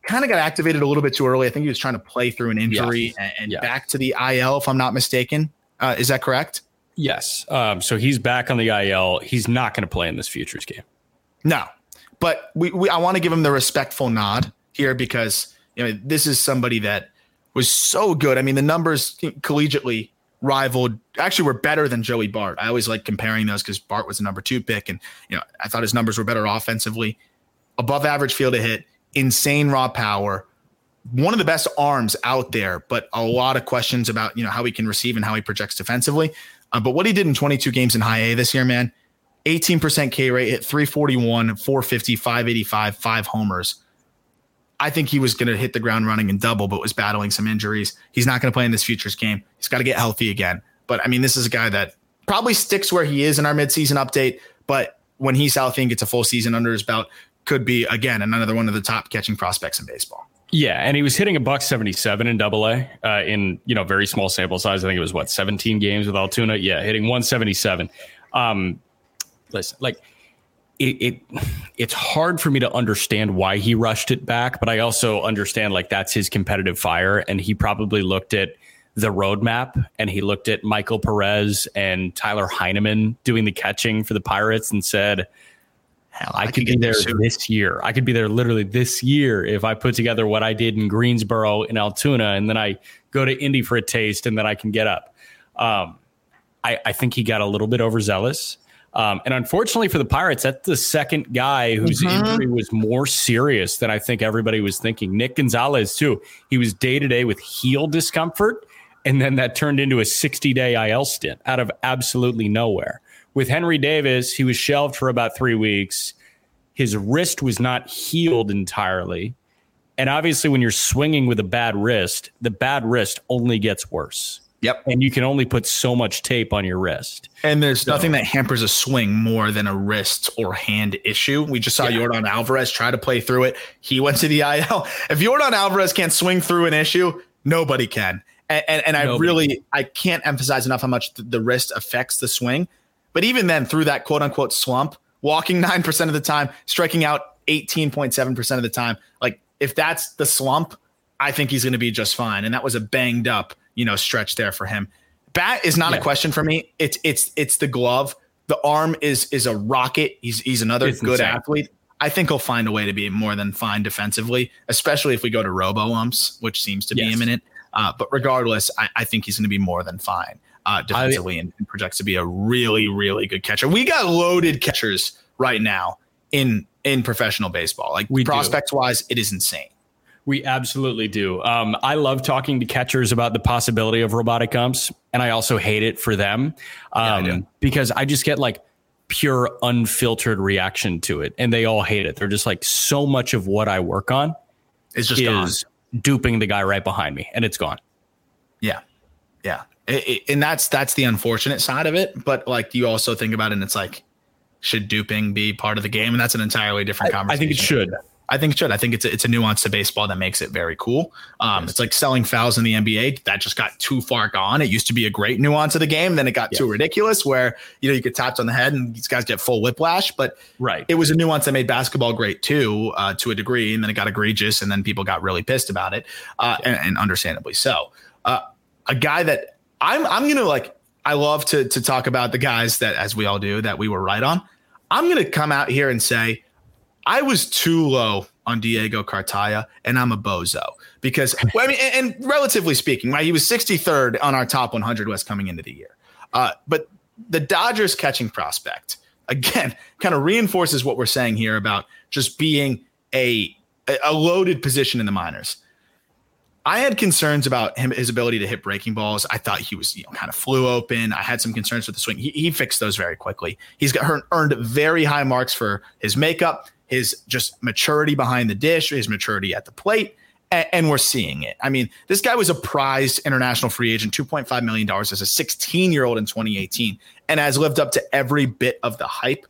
Kind of got activated a little bit too early. I think he was trying to play through an injury and, back to the IL, if I'm not mistaken. Uh, is that correct? Yes. Um, so he's back on the IL. He's not going to play in this futures game. No, but we, we I want to give him the respectful nod here because you know this is somebody that was so good. I mean, the numbers collegiately rivaled. Actually, were better than Joey Bart. I always like comparing those because Bart was the number two pick, and you know I thought his numbers were better offensively, above average field to hit, insane raw power. One of the best arms out there, but a lot of questions about you know how he can receive and how he projects defensively. Uh, but what he did in 22 games in high A this year, man, 18% K rate, hit 341, 450, 585, five homers. I think he was going to hit the ground running and double, but was battling some injuries. He's not going to play in this futures game. He's got to get healthy again. But I mean, this is a guy that probably sticks where he is in our midseason update. But when he's healthy and gets a full season under his belt, could be again another one of the top catching prospects in baseball. Yeah, and he was hitting a buck seventy seven in Double A uh, in you know very small sample size. I think it was what seventeen games with Altoona. Yeah, hitting one seventy seven. Um, listen, like it, it, it's hard for me to understand why he rushed it back, but I also understand like that's his competitive fire, and he probably looked at the roadmap and he looked at Michael Perez and Tyler Heineman doing the catching for the Pirates and said. Hell, I, could be there this this year. I could be there literally this year if I put together what I did in Greensboro in Altoona, and then I go to Indy for a taste, and then I can get up. Um, I, I think he got a little bit overzealous. Um, and unfortunately for the Pirates, that's the second guy whose Mm-hmm. injury was more serious than I think everybody was thinking. Nick Gonzales, too. He was day to day with heel discomfort, and then that turned into a 60 day IL stint out of absolutely nowhere. With Henry Davis, he was shelved for about three weeks. His wrist was not healed entirely. And obviously, when you're swinging with a bad wrist, the bad wrist only gets worse. Yep. And you can only put so much tape on your wrist. And there's nothing that hampers a swing more than a wrist or hand issue. We just saw Yordan Alvarez try to play through it. He went to the IL. If Yordan Alvarez can't swing through an issue, nobody can. And, and, and I Nobody. really I can't emphasize enough how much th- the wrist affects the swing. But even then, through that quote unquote slump, walking nine percent of the time, striking out eighteen point seven percent of the time, like if that's the slump, I think he's going to be just fine. And that was a banged up, you know, stretch there for him. Bat is not a question for me. It's it's it's the glove. The arm is is a rocket. He's he's another It's good insane. athlete. I think he'll find a way to be more than fine defensively, especially if we go to robo umps, which seems to be imminent. Uh, but regardless, I, I think he's going to be more than fine uh, defensively and, and projects to be a really, really good catcher. We got loaded catchers right now in in professional baseball. Like We do. wise, it is insane. We absolutely do. Um, I love talking to catchers about the possibility of robotic umps, and I also hate it for them I um, because I just get like pure unfiltered reaction to it, and they all hate it. They're just like so much of what I work on It's just gone. is duping the guy right behind me, and it's gone. Yeah, yeah, It- it- and that's that's the unfortunate side of it. But like you also think about it, and it's like, should duping be part of the game? And that's an entirely different I conversation. I think it should. I think it should. I think it's a, it's a nuance to baseball that makes it very cool. Um, It's like selling fouls in the NBA. That just got too far gone. It used to be a great nuance of the game. Then it got too ridiculous where, you know, you get tapped on the head and these guys get full whiplash. But Right. it was a nuance that made basketball great too, uh, to a degree. And then it got egregious and then people got really pissed about it. Uh, and, and understandably so. Uh, a guy that I'm, I'm going to like, I love to, to talk about the guys that, as we all do, that we were right on. I'm going to come out here and say, I was too low on Diego Cartaya, and I'm a bozo because I mean, and, and relatively speaking, right, he was 63rd on our top 100 West coming into the year. Uh, but the Dodgers catching prospect again kind of reinforces what we're saying here about just being a a loaded position in the minors. I had concerns about him, his ability to hit breaking balls. I thought he was, you know, kind of flew open. I had some concerns with the swing. He, he fixed those very quickly. He's got earned very high marks for his makeup, his just maturity behind the dish, his maturity at the plate, and, and we're seeing it. I mean, this guy was a prized international free agent, two point five million dollars as a sixteen year old in twenty eighteen, and has lived up to every bit of the hype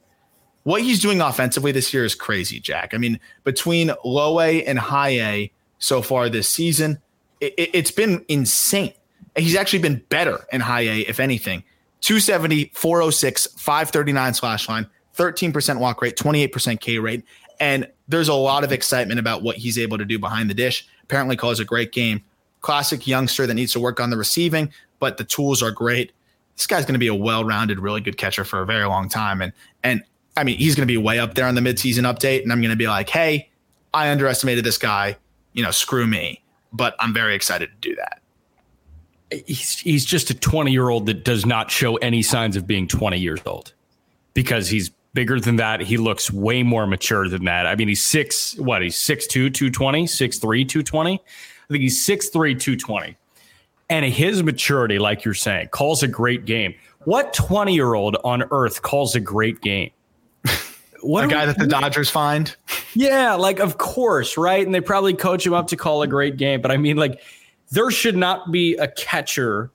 what he's doing offensively this year is crazy, Jack. I mean, between low A and high A so far this season, it, has been insane. He's actually been better in high A, if anything. 270, 406, 539 slash line, 13% walk rate, 28% K rate. And there's a lot of excitement about what he's able to do behind the dish. Apparently, calls a great game. Classic youngster that needs to work on the receiving, but the tools are great. This guy's going to be a well-rounded, really good catcher for a very long time. And and I mean, he's going to be way up there on the midseason update. And I'm going to be like, hey, I underestimated this guy. You know, screw me. But I'm very excited to do that. He's he's just a 20 year old that does not show any signs of being 20 years old because he's bigger than that. He looks way more mature than that. I mean, he's six, what? He's 6'2, 220, 6'3, 220. I think he's 6'3, 220. And his maturity, like you're saying, calls a great game. What 20 year old on earth calls a great game? What a guy that the Dodgers find? Yeah, like, of course, right? And they probably coach him up to call a great game. But I mean, like, there should not be a catcher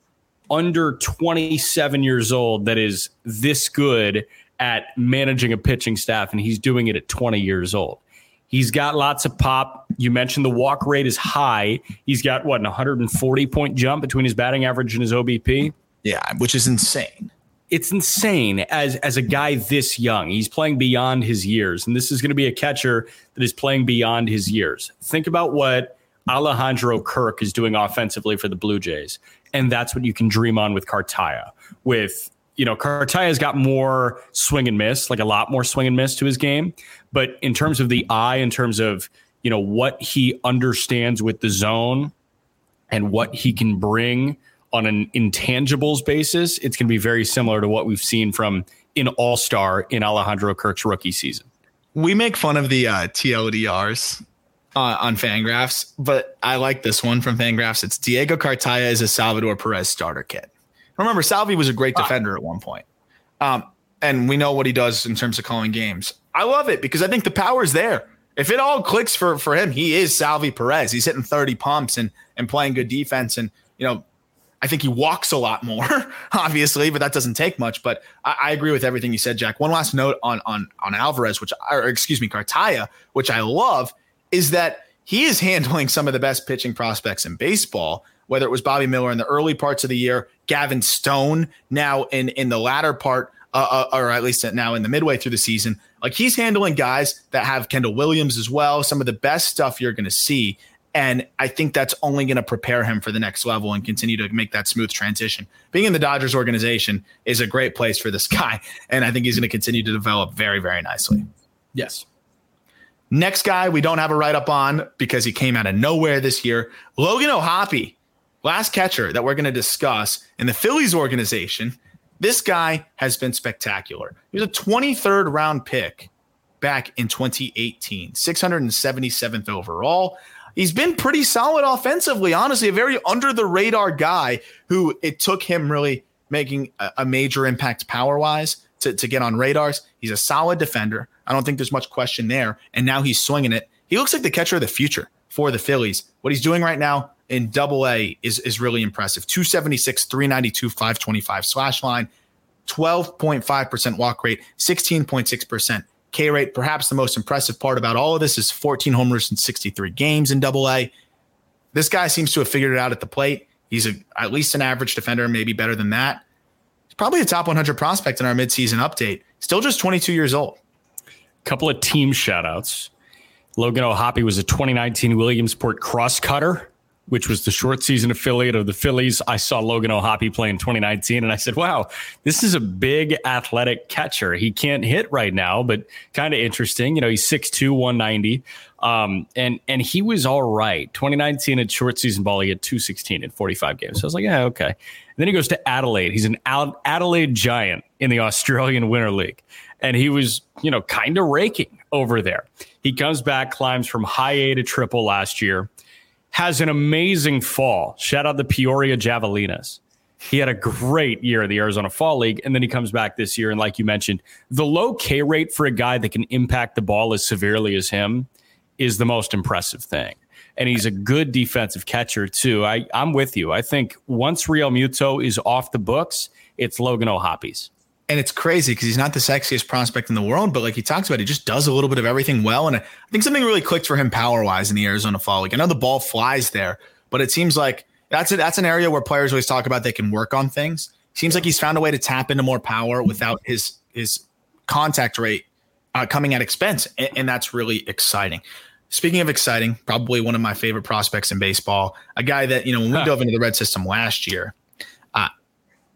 under 27 years old that is this good at managing a pitching staff, and he's doing it at 20 years old. He's got lots of pop. You mentioned the walk rate is high. He's got what, an 140 point jump between his batting average and his OBP? Yeah, which is insane. It's insane as as a guy this young. He's playing beyond his years, and this is going to be a catcher that is playing beyond his years. Think about what Alejandro Kirk is doing offensively for the Blue Jays, and that's what you can dream on with Cartaya. With you know, Cartaya's got more swing and miss, like a lot more swing and miss to his game. But in terms of the eye, in terms of, you know, what he understands with the zone and what he can bring on an intangibles basis, it's going to be very similar to what we've seen from an all star in Alejandro Kirk's rookie season. We make fun of the uh, TLDRs uh, on Fangraphs, but I like this one from Fangraphs. It's Diego Cartaya is a Salvador Perez starter kit. Remember, Salvi was a great defender at one point. Um, and we know what he does in terms of calling games. I love it because I think the power is there. If it all clicks for for him, he is Salvi Perez. He's hitting 30 pumps and and playing good defense. And you know, I think he walks a lot more, obviously, but that doesn't take much. But I, I, agree with everything you said, Jack. One last note on on on Alvarez, which or excuse me, Cartaya, which I love, is that he is handling some of the best pitching prospects in baseball whether it was Bobby Miller in the early parts of the year, Gavin Stone now in in the latter part, uh, uh, or at least now in the midway through the season. Like he's handling guys that have Kendall Williams as well. Some of the best stuff you're going to see. And I think that's only going to prepare him for the next level and continue to make that smooth transition. Being in the Dodgers organization is a great place for this guy. And I think he's going to continue to develop very, very nicely. Yes. Next guy we don't have a write up on because he came out of nowhere this year. Logan O'Hoppe last catcher that we're going to discuss in the Phillies organization, this guy has been spectacular. He was a 23rd round pick back in 2018, 677th overall. He's been pretty solid offensively, honestly, a very under the radar guy who it took him really making a, a major impact power wise to, to get on radars. He's a solid defender. I don't think there's much question there. And now he's swinging it. He looks like the catcher of the future for the Phillies. What he's doing right now, in double A is, is really impressive. 276, 392, 525 slash line, 12.5% walk rate, 16.6% K rate. Perhaps the most impressive part about all of this is 14 homers in 63 games in double A. This guy seems to have figured it out at the plate. He's a, at least an average defender, maybe better than that. He's probably a top 100 prospect in our midseason update. Still just 22 years old. Couple of team shout outs. Logan O'Hoppe was a 2019 Williamsport crosscutter which was the short season affiliate of the Phillies. I saw Logan O'Hoppe play in 2019 and I said, wow, this is a big athletic catcher. He can't hit right now, but kind of interesting. You know, he's 6'2, 190. Um, and and he was all right. 2019 at short season ball, he had 216 in 45 games. So I was like, yeah, okay. And then he goes to Adelaide. He's an Adelaide Giant in the Australian Winter League. And he was, you know, kind of raking over there. He comes back, climbs from high A to triple last year has an amazing fall. Shout out the Peoria Javelinas. He had a great year in the Arizona Fall League, and then he comes back this year. And like you mentioned, the low K rate for a guy that can impact the ball as severely as him is the most impressive thing. And he's a good defensive catcher too. I, I'm with you. I think once Realmuto is off the books, it's Logan O'Hoppe's. And it's crazy because he's not the sexiest prospect in the world, but like he talks about, he just does a little bit of everything well. And I think something really clicked for him power wise in the Arizona Fall League. I know the ball flies there, but it seems like that's a, that's an area where players always talk about they can work on things. Seems like he's found a way to tap into more power without his his contact rate uh, coming at expense, and, and that's really exciting. Speaking of exciting, probably one of my favorite prospects in baseball, a guy that you know when we huh. dove into the red system last year,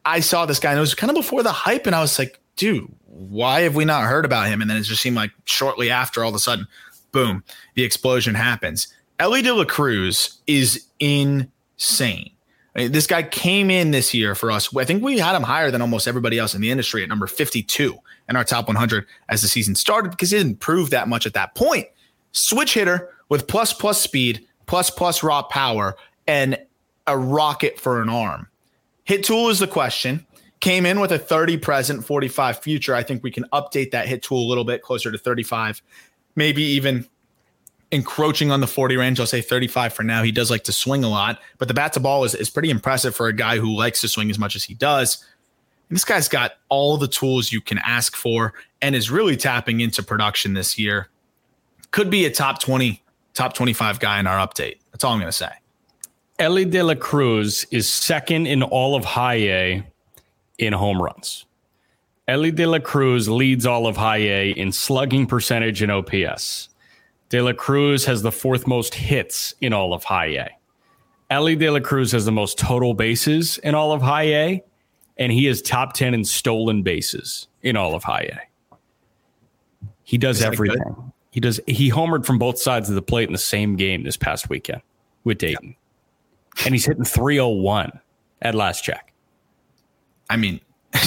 I saw this guy and it was kind of before the hype, and I was like, dude, why have we not heard about him? And then it just seemed like shortly after, all of a sudden, boom, the explosion happens. Elly De La Cruz is insane. This guy came in this year for us. I think we had him higher than almost everybody else in the industry at number 52 in our top 100 as the season started because he didn't prove that much at that point. Switch hitter with plus plus speed, plus plus raw power, and a rocket for an arm. Hit tool is the question. Came in with a 30 present, 45 future. I think we can update that hit tool a little bit closer to 35, maybe even encroaching on the 40 range. I'll say 35 for now. He does like to swing a lot, but the bat to ball is, is pretty impressive for a guy who likes to swing as much as he does. And this guy's got all the tools you can ask for and is really tapping into production this year. Could be a top 20, top 25 guy in our update. That's all I'm going to say. Elly De La Cruz is second in all of high A in home runs. Elly De La Cruz leads all of high A in slugging percentage and OPS. De La Cruz has the fourth most hits in all of high A. Elly De La Cruz has the most total bases in all of high A, and he is top 10 in stolen bases in all of high A. He does everything. He does he homered from both sides of the plate in the same game this past weekend with Dayton. Yep and he's hitting 301 at last check. I mean,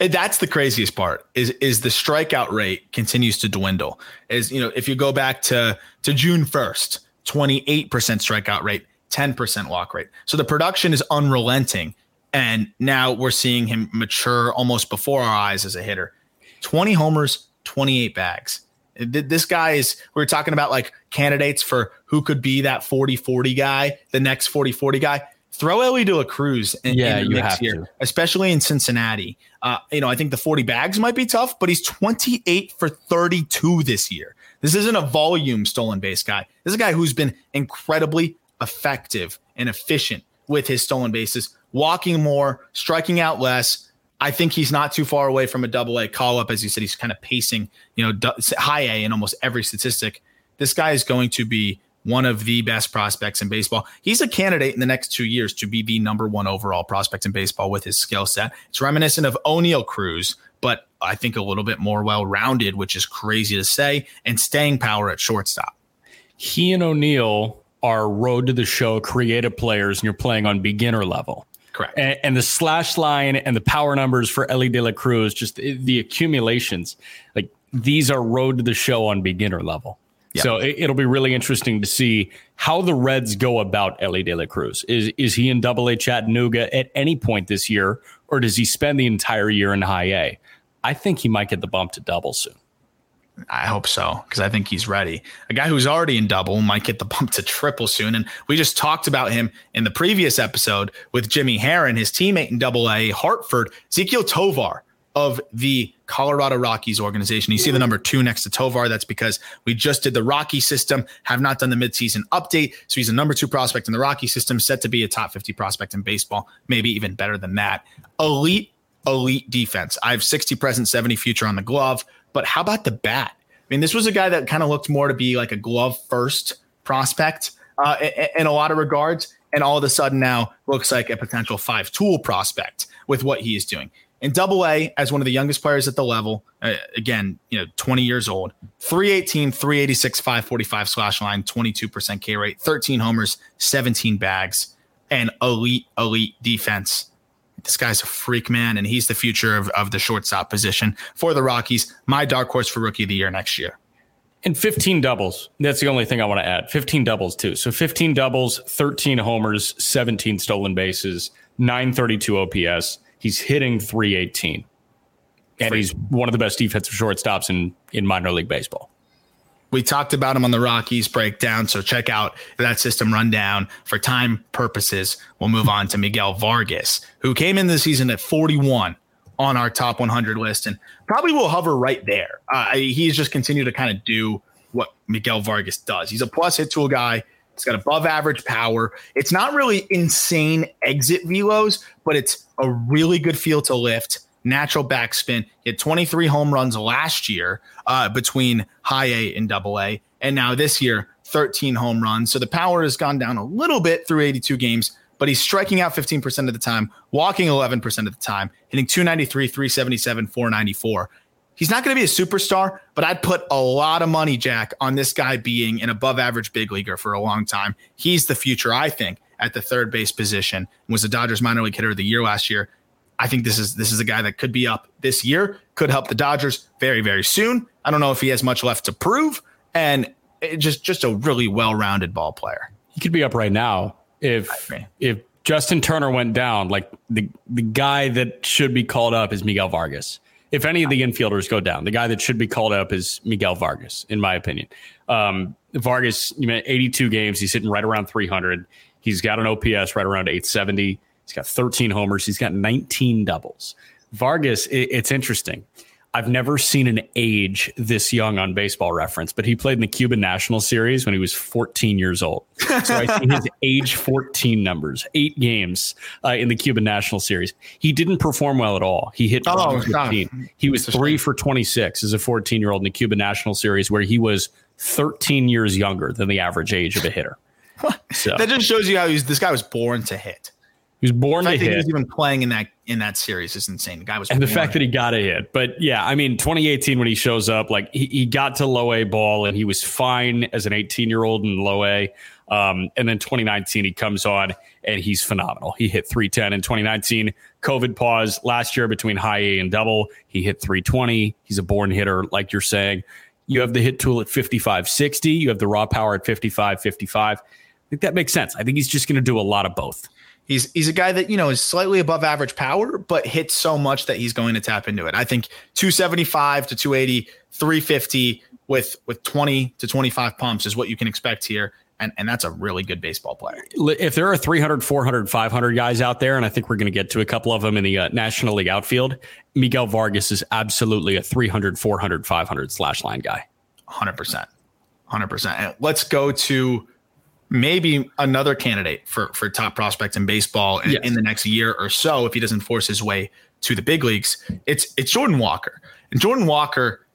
that's the craziest part is is the strikeout rate continues to dwindle. Is you know if you go back to to June 1st, 28% strikeout rate, 10% walk rate. So the production is unrelenting and now we're seeing him mature almost before our eyes as a hitter. 20 homers, 28 bags. This guy is, we are talking about like candidates for who could be that 40 40 guy, the next 40 40 guy. Throw Elly De La Cruz in, yeah, in the mix here, to. especially in Cincinnati. Uh, you know, I think the 40 bags might be tough, but he's 28 for 32 this year. This isn't a volume stolen base guy. This is a guy who's been incredibly effective and efficient with his stolen bases, walking more, striking out less, I think he's not too far away from a double A call up. As you said, he's kind of pacing, you know, high A in almost every statistic. This guy is going to be one of the best prospects in baseball. He's a candidate in the next two years to be the number one overall prospect in baseball with his skill set. It's reminiscent of Oneil Cruz, but I think a little bit more well rounded, which is crazy to say, and staying power at shortstop. He and Oneil are road to the show creative players, and you're playing on beginner level. Correct. And, and, the slash line and the power numbers for Elly De La Cruz, just the, accumulations, like these are road to the show on beginner level. So it, will be really interesting to see how the Reds go about Elly De La Cruz. Is is he in Double A Chattanooga at any point this year, or does he spend the entire year in High A? I think he might get the bump to double soon. I hope so because I think he's ready. A guy who's already in double might get the bump to triple soon. And we just talked about him in the previous episode with Jimmy Herron, his teammate in double A, Hartford, Ezequiel Tovar of the Colorado Rockies organization. You see the number two next to Tovar. That's because we just did the Rocky system, have not done the midseason update. So he's a number two prospect in the Rocky system, set to be a top 50 prospect in baseball, maybe even better than that. Elite, elite defense. I have 60 present, 70 future on the glove. But how about the bat? I mean, this was a guy that kind of looked more to be like a glove first prospect uh, in, in a lot of regards. And all of a sudden now looks like a potential five tool prospect with what he is doing. In double A, as one of the youngest players at the level, uh, again, you know, 20 years old, 318, 386, 545 slash line, 22% K rate, 13 homers, 17 bags, and elite, elite defense this guy's a freak, man, and he's the future of, of the shortstop position for the Rockies. My dark horse for rookie of the year next year. And 15 doubles. That's the only thing I want to add. 15 doubles, too. So 15 doubles, 13 homers, 17 stolen bases, 932 OPS. He's hitting 318. And he's one of the best defensive shortstops in, in minor league baseball. We talked about him on the Rockies breakdown, so check out that system rundown. For time purposes, we'll move on to Miguel Vargas, who came in the season at 41, on our top 100 list and probably will hover right there. Uh, he's just continued to kind of do what Miguel Vargas does. He's a plus hit tool guy. He's got above average power. It's not really insane exit velos, but it's a really good feel to lift. Natural backspin. He had 23 home runs last year uh, between high A and double A. And now this year, 13 home runs. So the power has gone down a little bit through 82 games, but he's striking out 15% of the time, walking 11% of the time, hitting 293, 377, 494. He's not going to be a superstar, but I'd put a lot of money, Jack, on this guy being an above average big leaguer for a long time. He's the future, I think, at the third base position. Was the Dodgers minor league hitter of the year last year. I think this is this is a guy that could be up this year, could help the Dodgers very very soon. I don't know if he has much left to prove, and just just a really well rounded ball player. He could be up right now if if Justin Turner went down. Like the the guy that should be called up is Miguel Vargas. If any of the infielders go down, the guy that should be called up is Miguel Vargas, in my opinion. Um, Vargas, you mean 82 games. He's hitting right around 300. He's got an OPS right around 870. He's got 13 homers. He's got 19 doubles. Vargas, it, it's interesting. I've never seen an age this young on baseball reference, but he played in the Cuban National Series when he was 14 years old. So I see his age 14 numbers, eight games uh, in the Cuban National Series. He didn't perform well at all. He hit oh, 15. He was three for 26 as a 14 year old in the Cuban National Series, where he was 13 years younger than the average age of a hitter. So. That just shows you how he's this guy was born to hit. He was born the to hit. He was even playing in that in that series is insane. The guy was, and the fact that he got a hit. But yeah, I mean, 2018 when he shows up, like he, he got to low A ball and he was fine as an 18 year old in low A. Um, and then 2019 he comes on and he's phenomenal. He hit 310 in 2019. COVID pause last year between high A and double. He hit 320. He's a born hitter, like you're saying. You have the hit tool at 55 60. You have the raw power at 55 55. I think that makes sense. I think he's just going to do a lot of both. He's he's a guy that you know is slightly above average power, but hits so much that he's going to tap into it. I think 275 to 280, 350 with with 20 to 25 pumps is what you can expect here. And, and that's a really good baseball player. If there are 300, 400, 500 guys out there, and I think we're going to get to a couple of them in the uh, National League outfield, Miguel Vargas is absolutely a 300, 400, 500 slash line guy. 100%. 100%. And let's go to maybe another candidate for for top prospects in baseball in, yes. in, the next year or so if he doesn't force his way to the big leagues. It's it's Jordan Walker. And Jordan Walker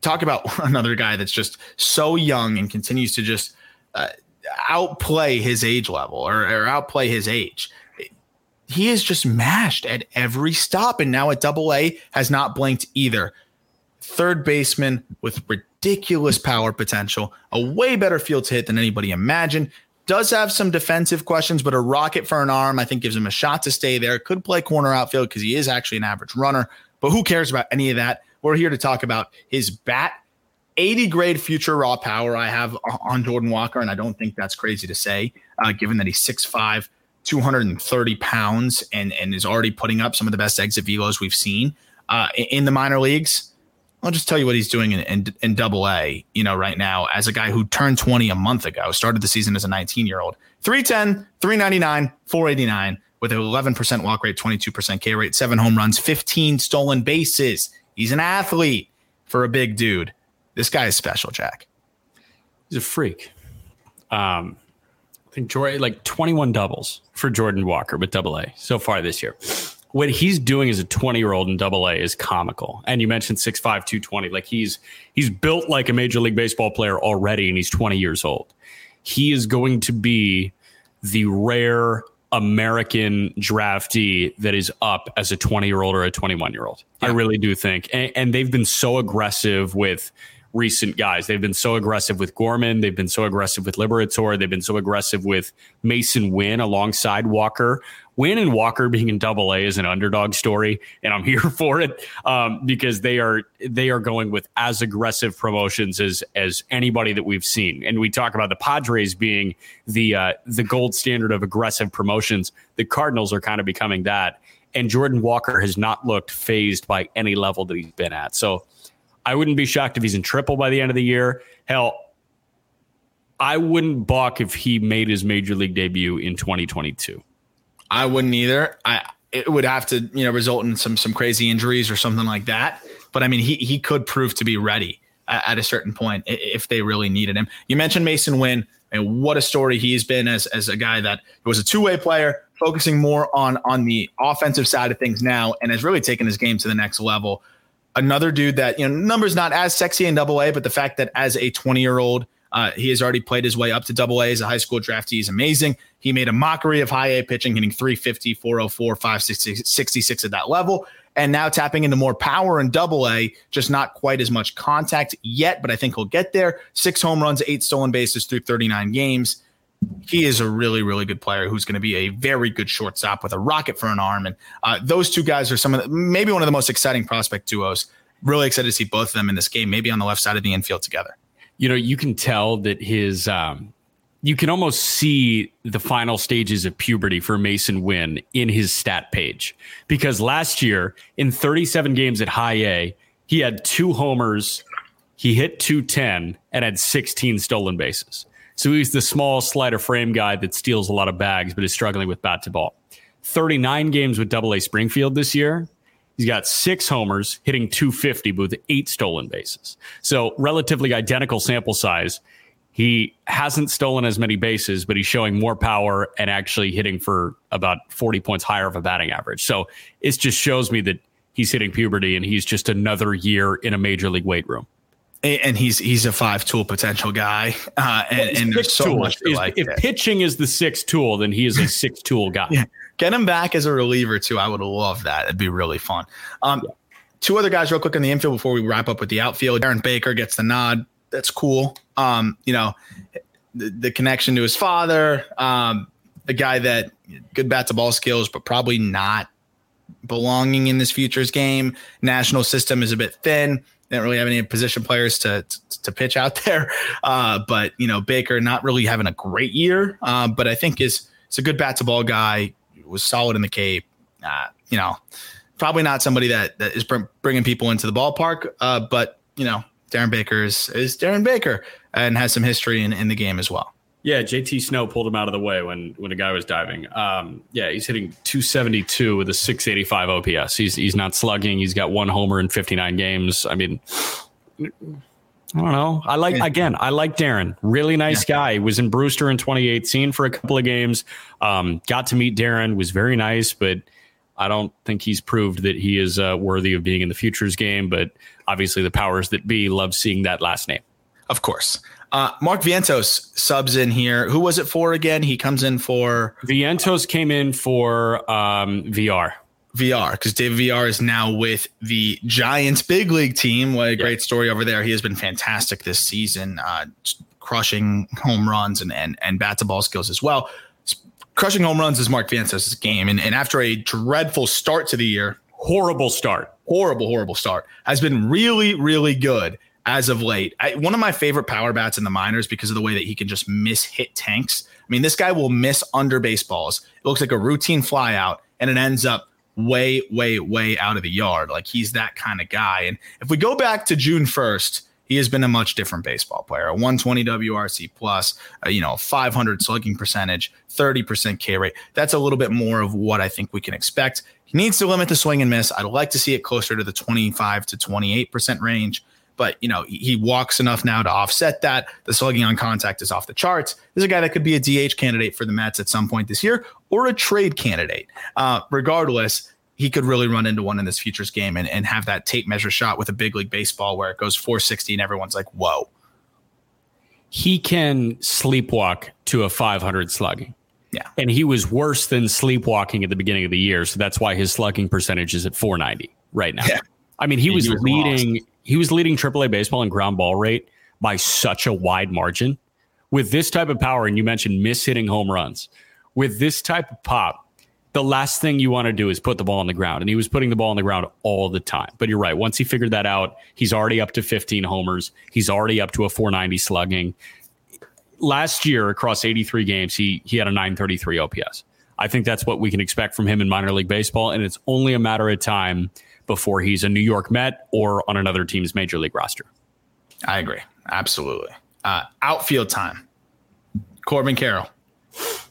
talk about another guy that's just so young and continues to just uh, outplay his age level or, or outplay his age. He is just mashed at every stop and now at double A has not blinked either. Third baseman with ridiculous power potential, a way better field to hit than anybody imagined. Does have some defensive questions, but a rocket for an arm, I think, gives him a shot to stay there. Could play corner outfield because he is actually an average runner, but who cares about any of that? We're here to talk about his bat 80 grade future raw power I have on Jordan Walker, and I don't think that's crazy to say, uh, given that he's 6'5, 230 pounds, and, and is already putting up some of the best exit velos we've seen uh, in the minor leagues. I'll just tell you what he's doing in, in, in, double A, you know, right now as a guy who turned 20 a month ago, started the season as a 19 year old. 310, 399, 489 with an 11% walk rate, 22% K rate, seven home runs, 15 stolen bases. He's an athlete for a big dude. This guy is special, Jack. He's a freak. Um, I think Jordan, like 21 doubles for Jordan Walker with double A so far this year what he's doing as a 20 year old in double A is comical. And you mentioned 6'5, 220. Like he's he's built like a major league baseball player already, and he's 20 years old. He is going to be the rare American draftee that is up as a 20 year old or a 21 year old. Yeah. I really do think. And, and they've been so aggressive with recent guys. They've been so aggressive with Gorman. They've been so aggressive with Liberatore. They've been so aggressive with Masyn Winn alongside Walker. And Walker being in Double A is an underdog story, and I'm here for it um, because they are they are going with as aggressive promotions as as anybody that we've seen. And we talk about the Padres being the uh, the gold standard of aggressive promotions. The Cardinals are kind of becoming that. And Jordan Walker has not looked phased by any level that he's been at. So I wouldn't be shocked if he's in triple by the end of the year. Hell, I wouldn't balk if he made his major league debut in 2022. I wouldn't either. I it would have to you know result in some some crazy injuries or something like that. But I mean, he he could prove to be ready at, at a certain point if they really needed him. You mentioned Masyn Winn, and what a story he's been as as a guy that was a two way player, focusing more on on the offensive side of things now, and has really taken his game to the next level. Another dude that you know numbers not as sexy in Double A, but the fact that as a twenty year old uh, he has already played his way up to double A as a high school draftee. He's amazing. He made a mockery of high A pitching, hitting 350, 404, 566 at that level. And now tapping into more power in double A, just not quite as much contact yet, but I think he'll get there. Six home runs, eight stolen bases through 39 games. He is a really, really good player who's going to be a very good shortstop with a rocket for an arm. And uh, those two guys are some of the, maybe one of the most exciting prospect duos. Really excited to see both of them in this game, maybe on the left side of the infield together you know, you can tell that his, um, you can almost see the final stages of puberty for Masyn Winn in his stat page because last year in 37 games at high A, he had two homers, he hit 210 and had 16 stolen bases. So he's the small slider frame guy that steals a lot of bags, but is struggling with bat to ball. 39 games with Double A Springfield this year. He's got six homers, hitting 250 with eight stolen bases. So, relatively identical sample size. He hasn't stolen as many bases, but he's showing more power and actually hitting for about 40 points higher of a batting average. So, it just shows me that he's hitting puberty and he's just another year in a major league weight room and he's he's a five tool potential guy. Uh, and, and there's so much is, like if pitching is the sixth tool, then he is a six tool guy. yeah. Get him back as a reliever too. I would love that. It'd be really fun. Um, yeah. Two other guys, real quick in the infield before we wrap up with the outfield. Darren Baker gets the nod. That's cool. Um, you know, the, the, connection to his father. Um, a guy that good bat to ball skills, but probably not belonging in this futures game. National system is a bit thin they don't really have any position players to to, to pitch out there. Uh, but you know, Baker not really having a great year, uh, but I think is is a good bat to ball guy. Was solid in the Cape. Uh, you know, probably not somebody that that is br- bringing people into the ballpark. Uh, but you know, Darren Baker is, is Darren Baker and has some history in, in the game as well. Yeah, JT Snow pulled him out of the way when when a guy was diving. Um, yeah, he's hitting 272 with a 685 OPS. He's he's not slugging. He's got one homer in 59 games. I mean, I don't know. I like again. I like Darren. Really nice yeah. guy. Was in Brewster in 2018 for a couple of games. Um, got to meet Darren. Was very nice, but I don't think he's proved that he is uh, worthy of being in the futures game. But obviously, the powers that be love seeing that last name. Of course. Uh, Mark Vientos subs in here. Who was it for again? He comes in for Vientos came in for um, Villar. Villar because David Villar is now with the Giants big league team. What a great yeah. story over there. He has been fantastic this season, uh, crushing home runs and and and bat to ball skills as well. Crushing home runs is Mark Vientos' game, and, and after a dreadful start to the year, horrible start, horrible, horrible start, has been really, really good as of late. I, one of my favorite power bats in the minors because of the way that he can just miss hit tanks. I mean, this guy will miss under baseballs. It looks like a routine fly out, and it ends up way, way, way out of the yard. Like he's that kind of guy. And if we go back to June 1st, he has been a much different baseball player. A 120 WRC plus, a, you know, 500 slugging percentage, 30% K rate. That's a little bit more of what I think we can expect. He needs to limit the swing and miss. I'd like to see it closer to the 25 to 28% range but you know he walks enough now to offset that. The slugging on contact is off the charts. This is a guy that could be a DH candidate for the Mets at some point this year or a trade candidate. Uh, regardless, he could really run into one in this futures game and, and have that tape measure shot with a big league baseball where it goes 460 and everyone's like, whoa. He can sleepwalk to a 500 slugging. Yeah. And he was worse than sleepwalking at the beginning of the year. So that's why his slugging percentage is at 490 right now. Yeah. I mean, he, he was, was, leading lost he was leading AAA baseball in ground ball rate by such a wide margin. With this type of power, and you mentioned miss hitting home runs, with this type of pop, the last thing you want to do is put the ball on the ground. And he was putting the ball on the ground all the time. But you're right. Once he figured that out, he's already up to 15 homers. He's already up to a 490 slugging. Last year, across 83 games, he he had a 933 OPS. I think that's what we can expect from him in minor league baseball. And it's only a matter of time before he's a New York Met or on another team's major league roster. I agree. Absolutely. Uh, outfield time. Corbin Carroll.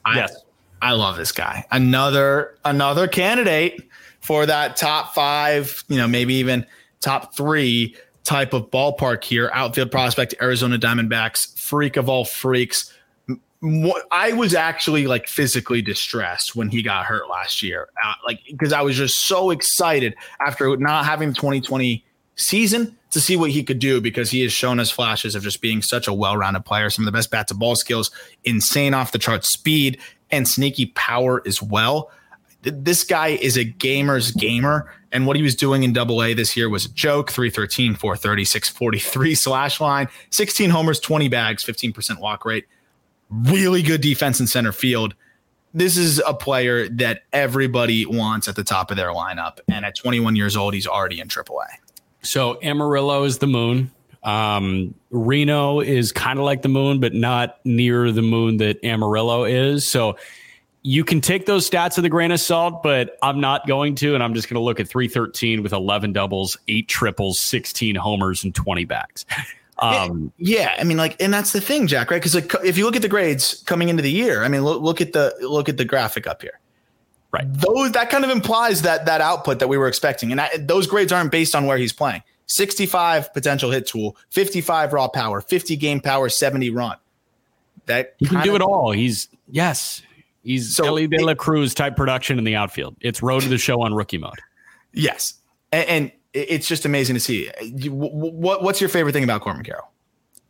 I, yes. I love this guy. Another another candidate for that top five, you know, maybe even top three type of ballpark here. Outfield prospect, Arizona Diamondbacks, freak of all freaks. I was actually like physically distressed when he got hurt last year, uh, like because I was just so excited after not having the 2020 season to see what he could do because he has shown us flashes of just being such a well-rounded player, some of the best bat to ball skills, insane off the chart speed, and sneaky power as well. This guy is a gamer's gamer. And what he was doing in double A this year was a joke 313, 430, 643 slash line, 16 homers, 20 bags, 15% walk rate. Really good defense in center field. This is a player that everybody wants at the top of their lineup. And at 21 years old, he's already in AAA. So Amarillo is the moon. Um, Reno is kind of like the moon, but not near the moon that Amarillo is. So you can take those stats with a grain of salt, but I'm not going to. And I'm just going to look at 313 with 11 doubles, eight triples, 16 homers, and 20 backs. Um, yeah, I mean, like, and that's the thing, Jack, right? Because like, if you look at the grades coming into the year, I mean, look, look at the look at the graphic up here. Right. Those that kind of implies that that output that we were expecting, and I, those grades aren't based on where he's playing. 65 potential hit tool, 55 raw power, 50 game power, 70 run. That he can do it all. He's yes, he's so Elly De La Cruz type production in the outfield. It's road to the show on rookie mode. Yes, and, and it's just amazing to see. What what's your favorite thing about Corbin Carroll?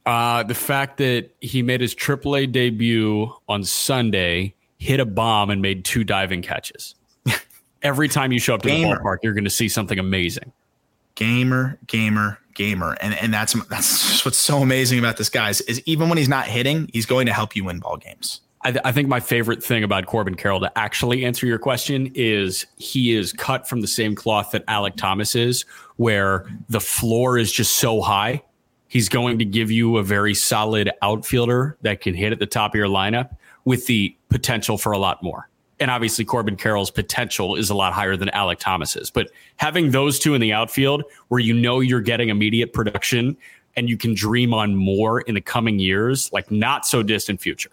Uh, the fact that he made his AAA debut on Sunday, hit a bomb, and made two diving catches. Every time you show up to Gamer. the ballpark, you're going to see something amazing gamer, gamer, gamer, and and that's that's what's so amazing about this guy is, is even when he's not hitting, he's going to help you win ball games. I, th- I, think my favorite thing about Corbin Carroll to actually answer your question is he is cut from the same cloth that Alek Thomas is, where the floor is just so high. He's going to give you a very solid outfielder that can hit at the top of your lineup with the potential for a lot more and obviously Corbin Carroll's potential is a lot higher than Alek Thomas's. But having those two in the outfield where you know you're getting immediate production and you can dream on more in the coming years, like not so distant future,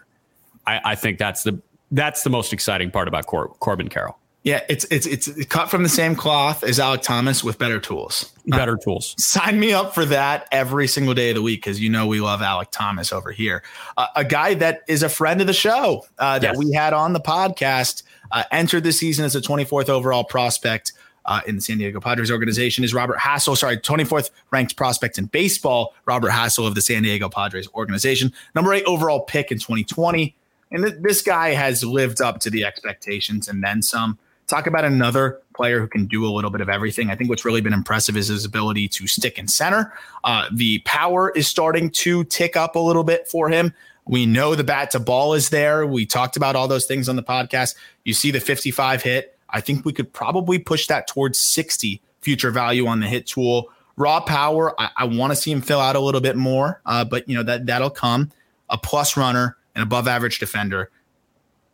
I, I think that's the that's the most exciting part about Cor- Corbin Carroll. Yeah, it's it's it's cut from the same cloth as Alek Thomas with better tools. Better uh, tools. Sign me up for that every single day of the week because you know we love Alek Thomas over here. Uh, a guy that is a friend of the show uh, that yes. we had on the podcast uh, entered the season as a 24th overall prospect. Uh, in the San Diego Padres organization is Robert Hassell. Sorry, 24th ranked prospect in baseball, Robert Hassell of the San Diego Padres organization. Number eight overall pick in 2020. And th- this guy has lived up to the expectations and then some. Talk about another player who can do a little bit of everything. I think what's really been impressive is his ability to stick in center. Uh, the power is starting to tick up a little bit for him. We know the bat to ball is there. We talked about all those things on the podcast. You see the 55 hit. I think we could probably push that towards 60 future value on the hit tool. Raw power, I, I want to see him fill out a little bit more, uh, but you know that that'll come. A plus runner, an above average defender.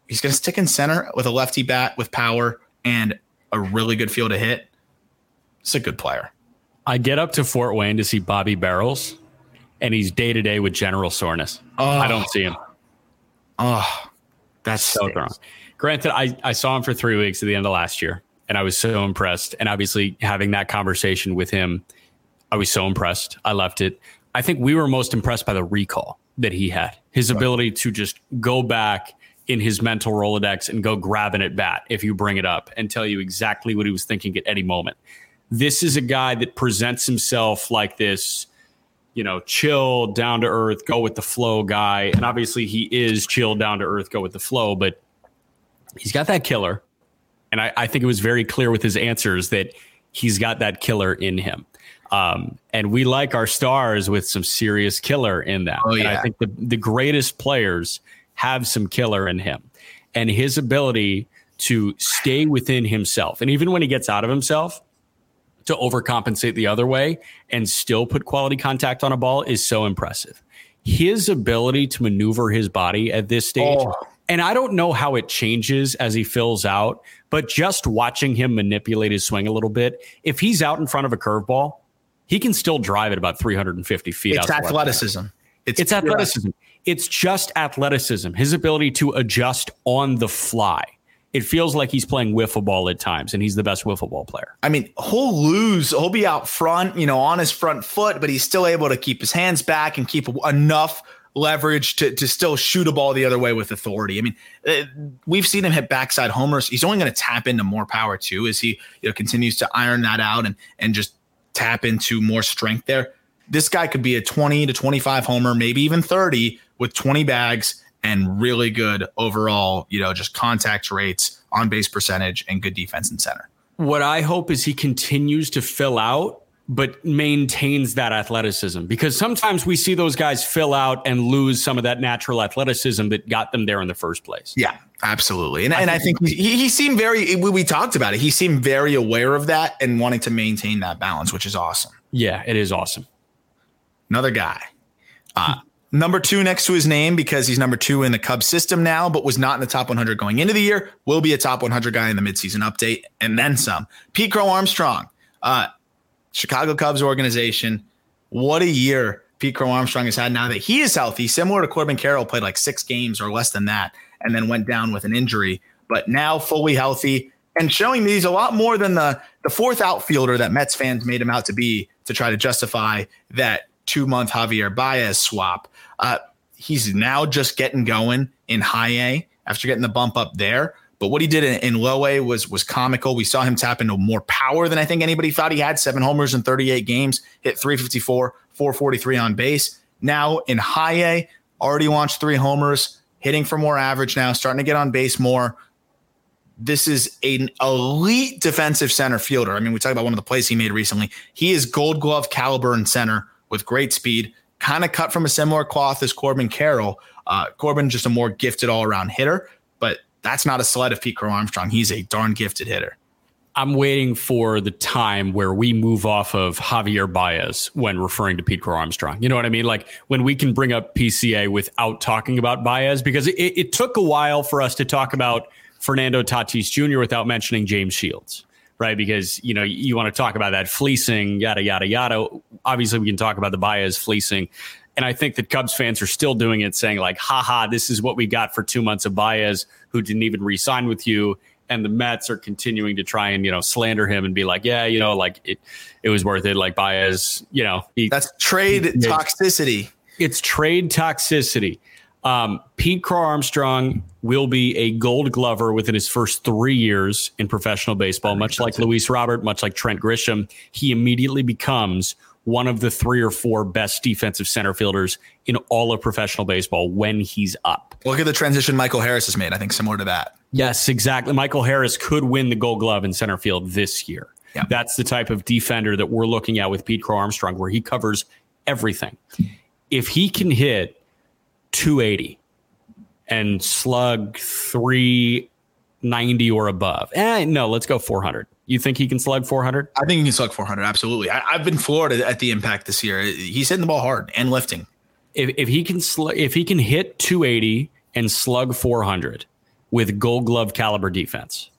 He's going to stick in center with a lefty bat with power and a really good field to hit. It's a good player. I get up to Fort Wayne to see Bobby Barrels, and he's day to day with general soreness. Oh, I don't see him. Oh, that's so wrong. Granted, I, I saw him for three weeks at the end of last year, and I was so impressed. And obviously, having that conversation with him, I was so impressed. I left it. I think we were most impressed by the recall that he had, his ability to just go back in his mental Rolodex and go grab an at bat if you bring it up and tell you exactly what he was thinking at any moment. This is a guy that presents himself like this, you know, chill, down to earth, go with the flow guy. And obviously he is chill, down to earth, go with the flow, but he's got that killer. And I, I think it was very clear with his answers that he's got that killer in him. Um, and we like our stars with some serious killer in them. Oh, yeah. And I think the, the greatest players – have some killer in him and his ability to stay within himself. And even when he gets out of himself, to overcompensate the other way and still put quality contact on a ball is so impressive. His ability to maneuver his body at this stage, oh. And I don't know how it changes as he fills out, but just watching him manipulate his swing a little bit, if he's out in front of a curveball, he can still drive it about 350 feet. It's athleticism. It's, it's athleticism It's just athleticism, his ability to adjust on the fly. It feels like he's playing wiffle ball at times, and he's the best wiffle ball player. I mean, he'll lose. He'll be out front, you know, on his front foot, but he's still able to keep his hands back and keep enough leverage to, to still shoot a ball the other way with authority. I mean, uh, we've seen him hit backside homers. He's only going to tap into more power too as he you know continues to iron that out and and just tap into more strength there. This guy could be a 20 to 25 homer, maybe even 30 with 20 bags and really good overall, you know, just contact rates, on base percentage, and good defense in center. What I hope is he continues to fill out but maintains that athleticism because sometimes we see those guys fill out and lose some of that natural athleticism that got them there in the first place. Yeah, absolutely. And I, and I think he, he seemed very, we, we talked about it. He seemed very aware of that and wanting to maintain that balance, which is awesome. Yeah, it is awesome. Another guy. Uh, number two next to his name because he's number two in the Cubs system now, but was not in the top 100 going into the year. Will be a top 100 guy in the midseason update and then some. Pete Crow Armstrong. Uh, Chicago Cubs organization. What a year Pete Crow Armstrong has had now that he is healthy, similar to Corbin Carroll, played like six games or less than that, and then went down with an injury, but now fully healthy and showing these a lot more than the the fourth outfielder that Mets fans made him out to be to try to justify that two month Javier Baez swap. Uh, he's now just getting going in high A after getting the bump up there. But what he did in, in low A was was comical. We saw him tap into more power than I think anybody thought he had. Seven homers in 38 games, hit 354, 443 on base. Now in high A, already launched three homers, hitting for more average now, starting to get on base more. This is an elite defensive center fielder. I mean, we talked about one of the plays he made recently. He is gold glove caliber in center with great speed, kind of cut from a similar cloth as Corbin Carroll. Uh, Corbin, just a more gifted all around hitter, that's not a sled of Pete Crow Armstrong. He's a darn gifted hitter. I'm waiting for the time where we move off of Javier Baez when referring to Pete Crow Armstrong. You know what I mean? Like when we can bring up PCA without talking about Baez, because it, it took a while for us to talk about Fernando Tatis Jr. without mentioning James Shields, right? Because, you know, you want to talk about that fleecing, yada, yada, yada. Obviously, we can talk about the Baez fleecing. And I think that Cubs fans are still doing it, saying like, haha, this is what we got for two months of Baez, who didn't even re-sign with you. And the Mets are continuing to try and, you know, slander him and be like, yeah, you know, like it, it was worth it. Like Baez, you know, he, that's trade he, toxicity. It's trade toxicity. Um, Pete Crow Armstrong will be a gold glover within his first three years in professional baseball, much like Luis Robert, much like Trent Grisham. He immediately becomes one of the three or four best defensive center fielders in all of professional baseball when he's up. Look at the transition Michael Harris has made. I think similar to that. Yes, exactly. Michael Harris could win the gold glove in center field this year. Yeah. That's the type of defender that we're looking at with Pete Crow Armstrong, where he covers everything. If he can hit 280 and slug 390 or above, eh, no, let's go 400. You think he can slug 400? I think he can slug 400. Absolutely. I, have been floored at the impact this year. He's hitting the ball hard and lifting. If, if he can sl- if he can hit 280 and slug 400 with Gold Glove caliber defense,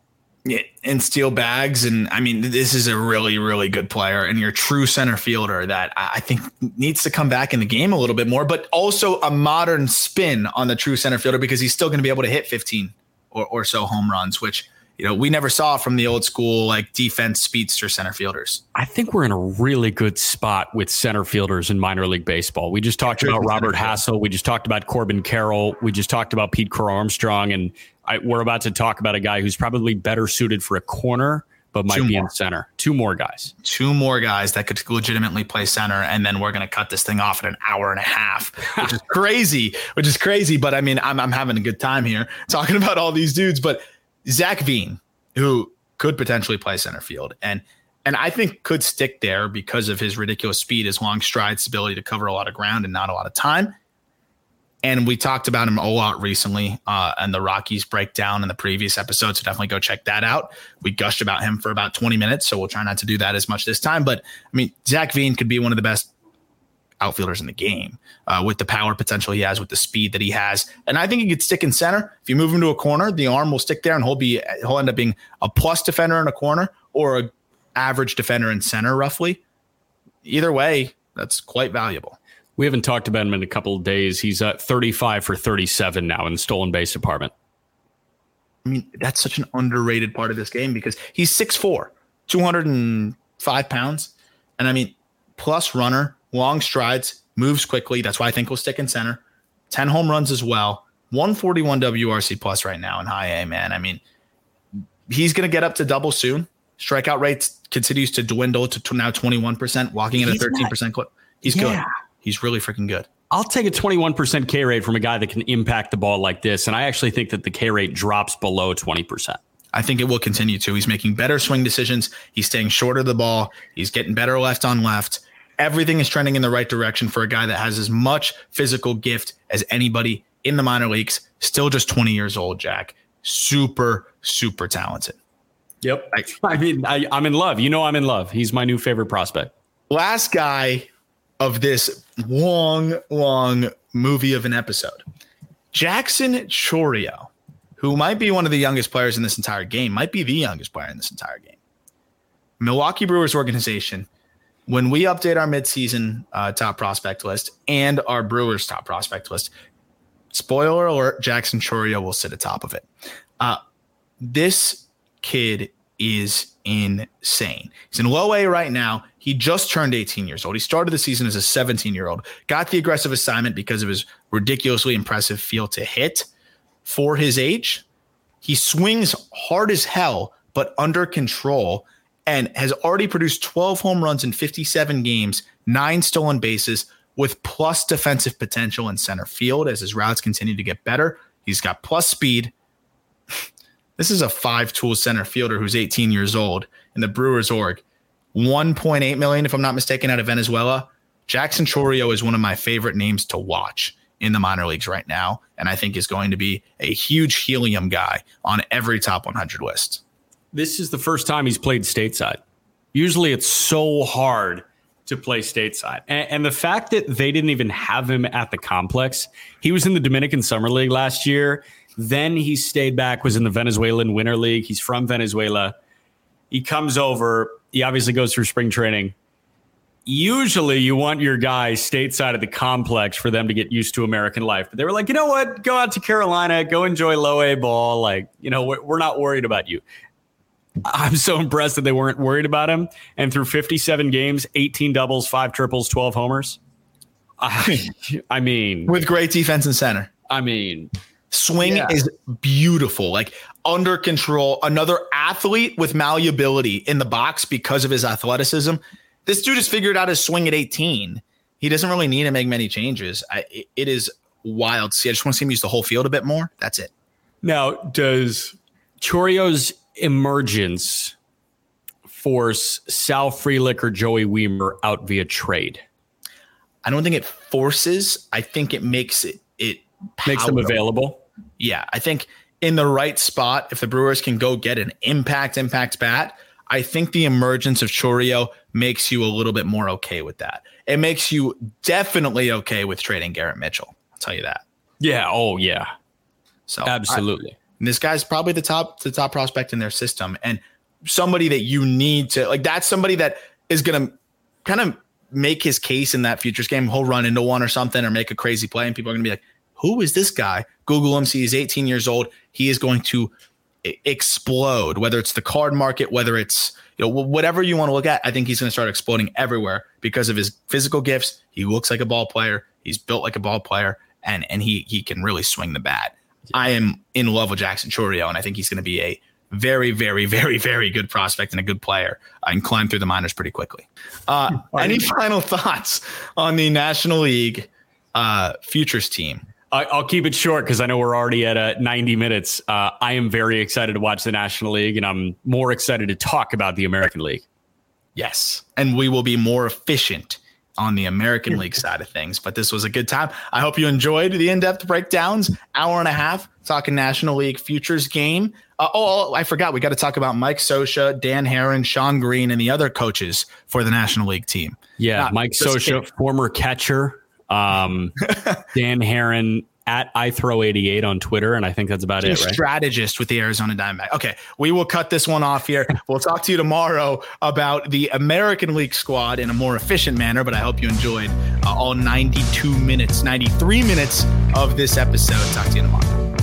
yeah, and steal bags, and I mean, this is a really, really good player, and your true center fielder that I think needs to come back in the game a little bit more, but also a modern spin on the true center fielder because he's still going to be able to hit 15 or, or so home runs, which you know, we never saw from the old school like defense speedster center fielders. I think we're in a really good spot with center fielders in minor league baseball. We just talked about Robert Hassell. We just talked about Corbin Carroll. We just talked about Pete Crow Armstrong. And I, we're about to talk about a guy who's probably better suited for a corner, but might Two be more. in center. Two more guys. Two more guys that could legitimately play center. And then we're going to cut this thing off in an hour and a half, which is crazy, which is crazy. But I mean, I'm, I'm having a good time here talking about all these dudes. But Zac Veen, who could potentially play center field and and I think could stick there because of his ridiculous speed, his long strides, ability to cover a lot of ground and not a lot of time. And we talked about him a lot recently uh, and the Rockies breakdown in the previous episode. So definitely go check that out. We gushed about him for about 20 minutes. So we'll try not to do that as much this time. But I mean, Zac Veen could be one of the best outfielders in the game uh, with the power potential he has, with the speed that he has. And I think he could stick in center. If you move him to a corner, the arm will stick there and he'll be he'll end up being a plus defender in a corner or a average defender in center, roughly. Either way, that's quite valuable. We haven't talked about him in a couple of days. He's at 35 for 37 now in the stolen base department. I mean, that's such an underrated part of this game because he's 6'4, 205 pounds. And I mean, plus runner, long strides, moves quickly. That's why I think we'll stick in center. 10 home runs as well. 141 WRC plus right now in high A, man. I mean, he's going to get up to double soon. Strikeout rates continues to dwindle to now 21%, walking at a 13% clip. He's yeah. good. He's really freaking good. I'll take a 21% K rate from a guy that can impact the ball like this. And I actually think that the K rate drops below 20%. I think it will continue to. He's making better swing decisions. He's staying short of the ball. He's getting better left on left. Everything is trending in the right direction for a guy that has as much physical gift as anybody in the minor leagues. Still just 20 years old, Jack. Super, super talented. Yep. I, I mean, I, I'm in love. You know, I'm in love. He's my new favorite prospect. Last guy of this long, long movie of an episode. Jackson Chourio, who might be one of the youngest players in this entire game, might be the youngest player in this entire game. Milwaukee Brewers organization, when we update our midseason uh, top prospect list and our Brewers top prospect list, spoiler alert, Jackson Chourio will sit atop of it. Uh, this kid is insane. He's in low A right now. He just turned 18 years old. He started the season as a 17 year old, got the aggressive assignment because of his ridiculously impressive feel to hit for his age. He swings hard as hell, but under control, and has already produced 12 home runs in 57 games, nine stolen bases, with plus defensive potential in center field as his routes continue to get better. He's got plus speed, this is a five tool center fielder who's 18 years old in the Brewers org. 1.8 million, if I'm not mistaken, out of Venezuela. Jackson Chourio is one of my favorite names to watch in the minor leagues right now. And I think is going to be a huge helium guy on every top 100 list. This is the first time he's played stateside. Usually it's so hard to play stateside. And, and, the fact that they didn't even have him at the complex, he was in the Dominican Summer League last year. Then he stayed back, was in the Venezuelan Winter League. He's from Venezuela. He comes over. He obviously goes through spring training. Usually, you want your guys stateside of the complex for them to get used to American life. But they were like, you know what? Go out to Carolina, go enjoy low A ball. Like, you know, we're not worried about you. I'm so impressed that they weren't worried about him. And through 57 games, 18 doubles, five triples, 12 homers. I, I mean, with great defense and center. I mean, Swing yeah. is beautiful, like under control. Another athlete with malleability in the box because of his athleticism. This dude has figured out his swing at 18. He doesn't really need to make many changes. I, it is wild. See, I just want to see him use the whole field a bit more. That's it. Now, does Chourio's emergence force Sal Frelick or Joey Wiemer out via trade? I don't think it forces. I think it makes it it makes them available yeah, I think in the right spot, if the Brewers can go get an impact, impact bat, I think the emergence of Chourio makes you a little bit more okay with that. It makes you definitely okay with trading Garrett Mitchell. I'll tell you that. Yeah. Oh, yeah. So absolutely. I, this guy's probably the top, the top prospect in their system, and somebody that you need to like. That's somebody that is going to kind of make his case in that futures game. He'll run into one or something, or make a crazy play, and people are going to be like, "Who is this guy?" Google him. See, he's 18 years old. He is going to explode. Whether it's the card market, whether it's you know whatever you want to look at, I think he's going to start exploding everywhere because of his physical gifts. He looks like a ball player. He's built like a ball player, and and he he can really swing the bat. I am in love with Jackson Chourio, and I think he's going to be a very, very, very, very good prospect and a good player uh, and climb through the minors pretty quickly. Uh, any final thoughts on the National League uh, futures team? I'll keep it short because I know we're already at uh, 90 minutes. Uh, I am very excited to watch the National League, and I'm more excited to talk about the American League. Yes, and we will be more efficient on the American League side of things. But this was a good time. I hope you enjoyed the in-depth breakdowns. Hour and a half talking National League futures game. Uh, oh, oh I forgot. We got to talk about Mike Scioscia, Dan Haren, Sean Green, and the other coaches for the National League team. Yeah, Not Mike Scioscia, former catcher um, Dan Haren at I throw 88 on Twitter, and I think that's about it. Right? Strategist with the Arizona Diamondback. Okay, we will cut this one off here. we'll talk to you tomorrow about the American League squad in a more efficient manner. But I hope you enjoyed uh, all 92 minutes, 93 minutes of this episode. Talk to you tomorrow.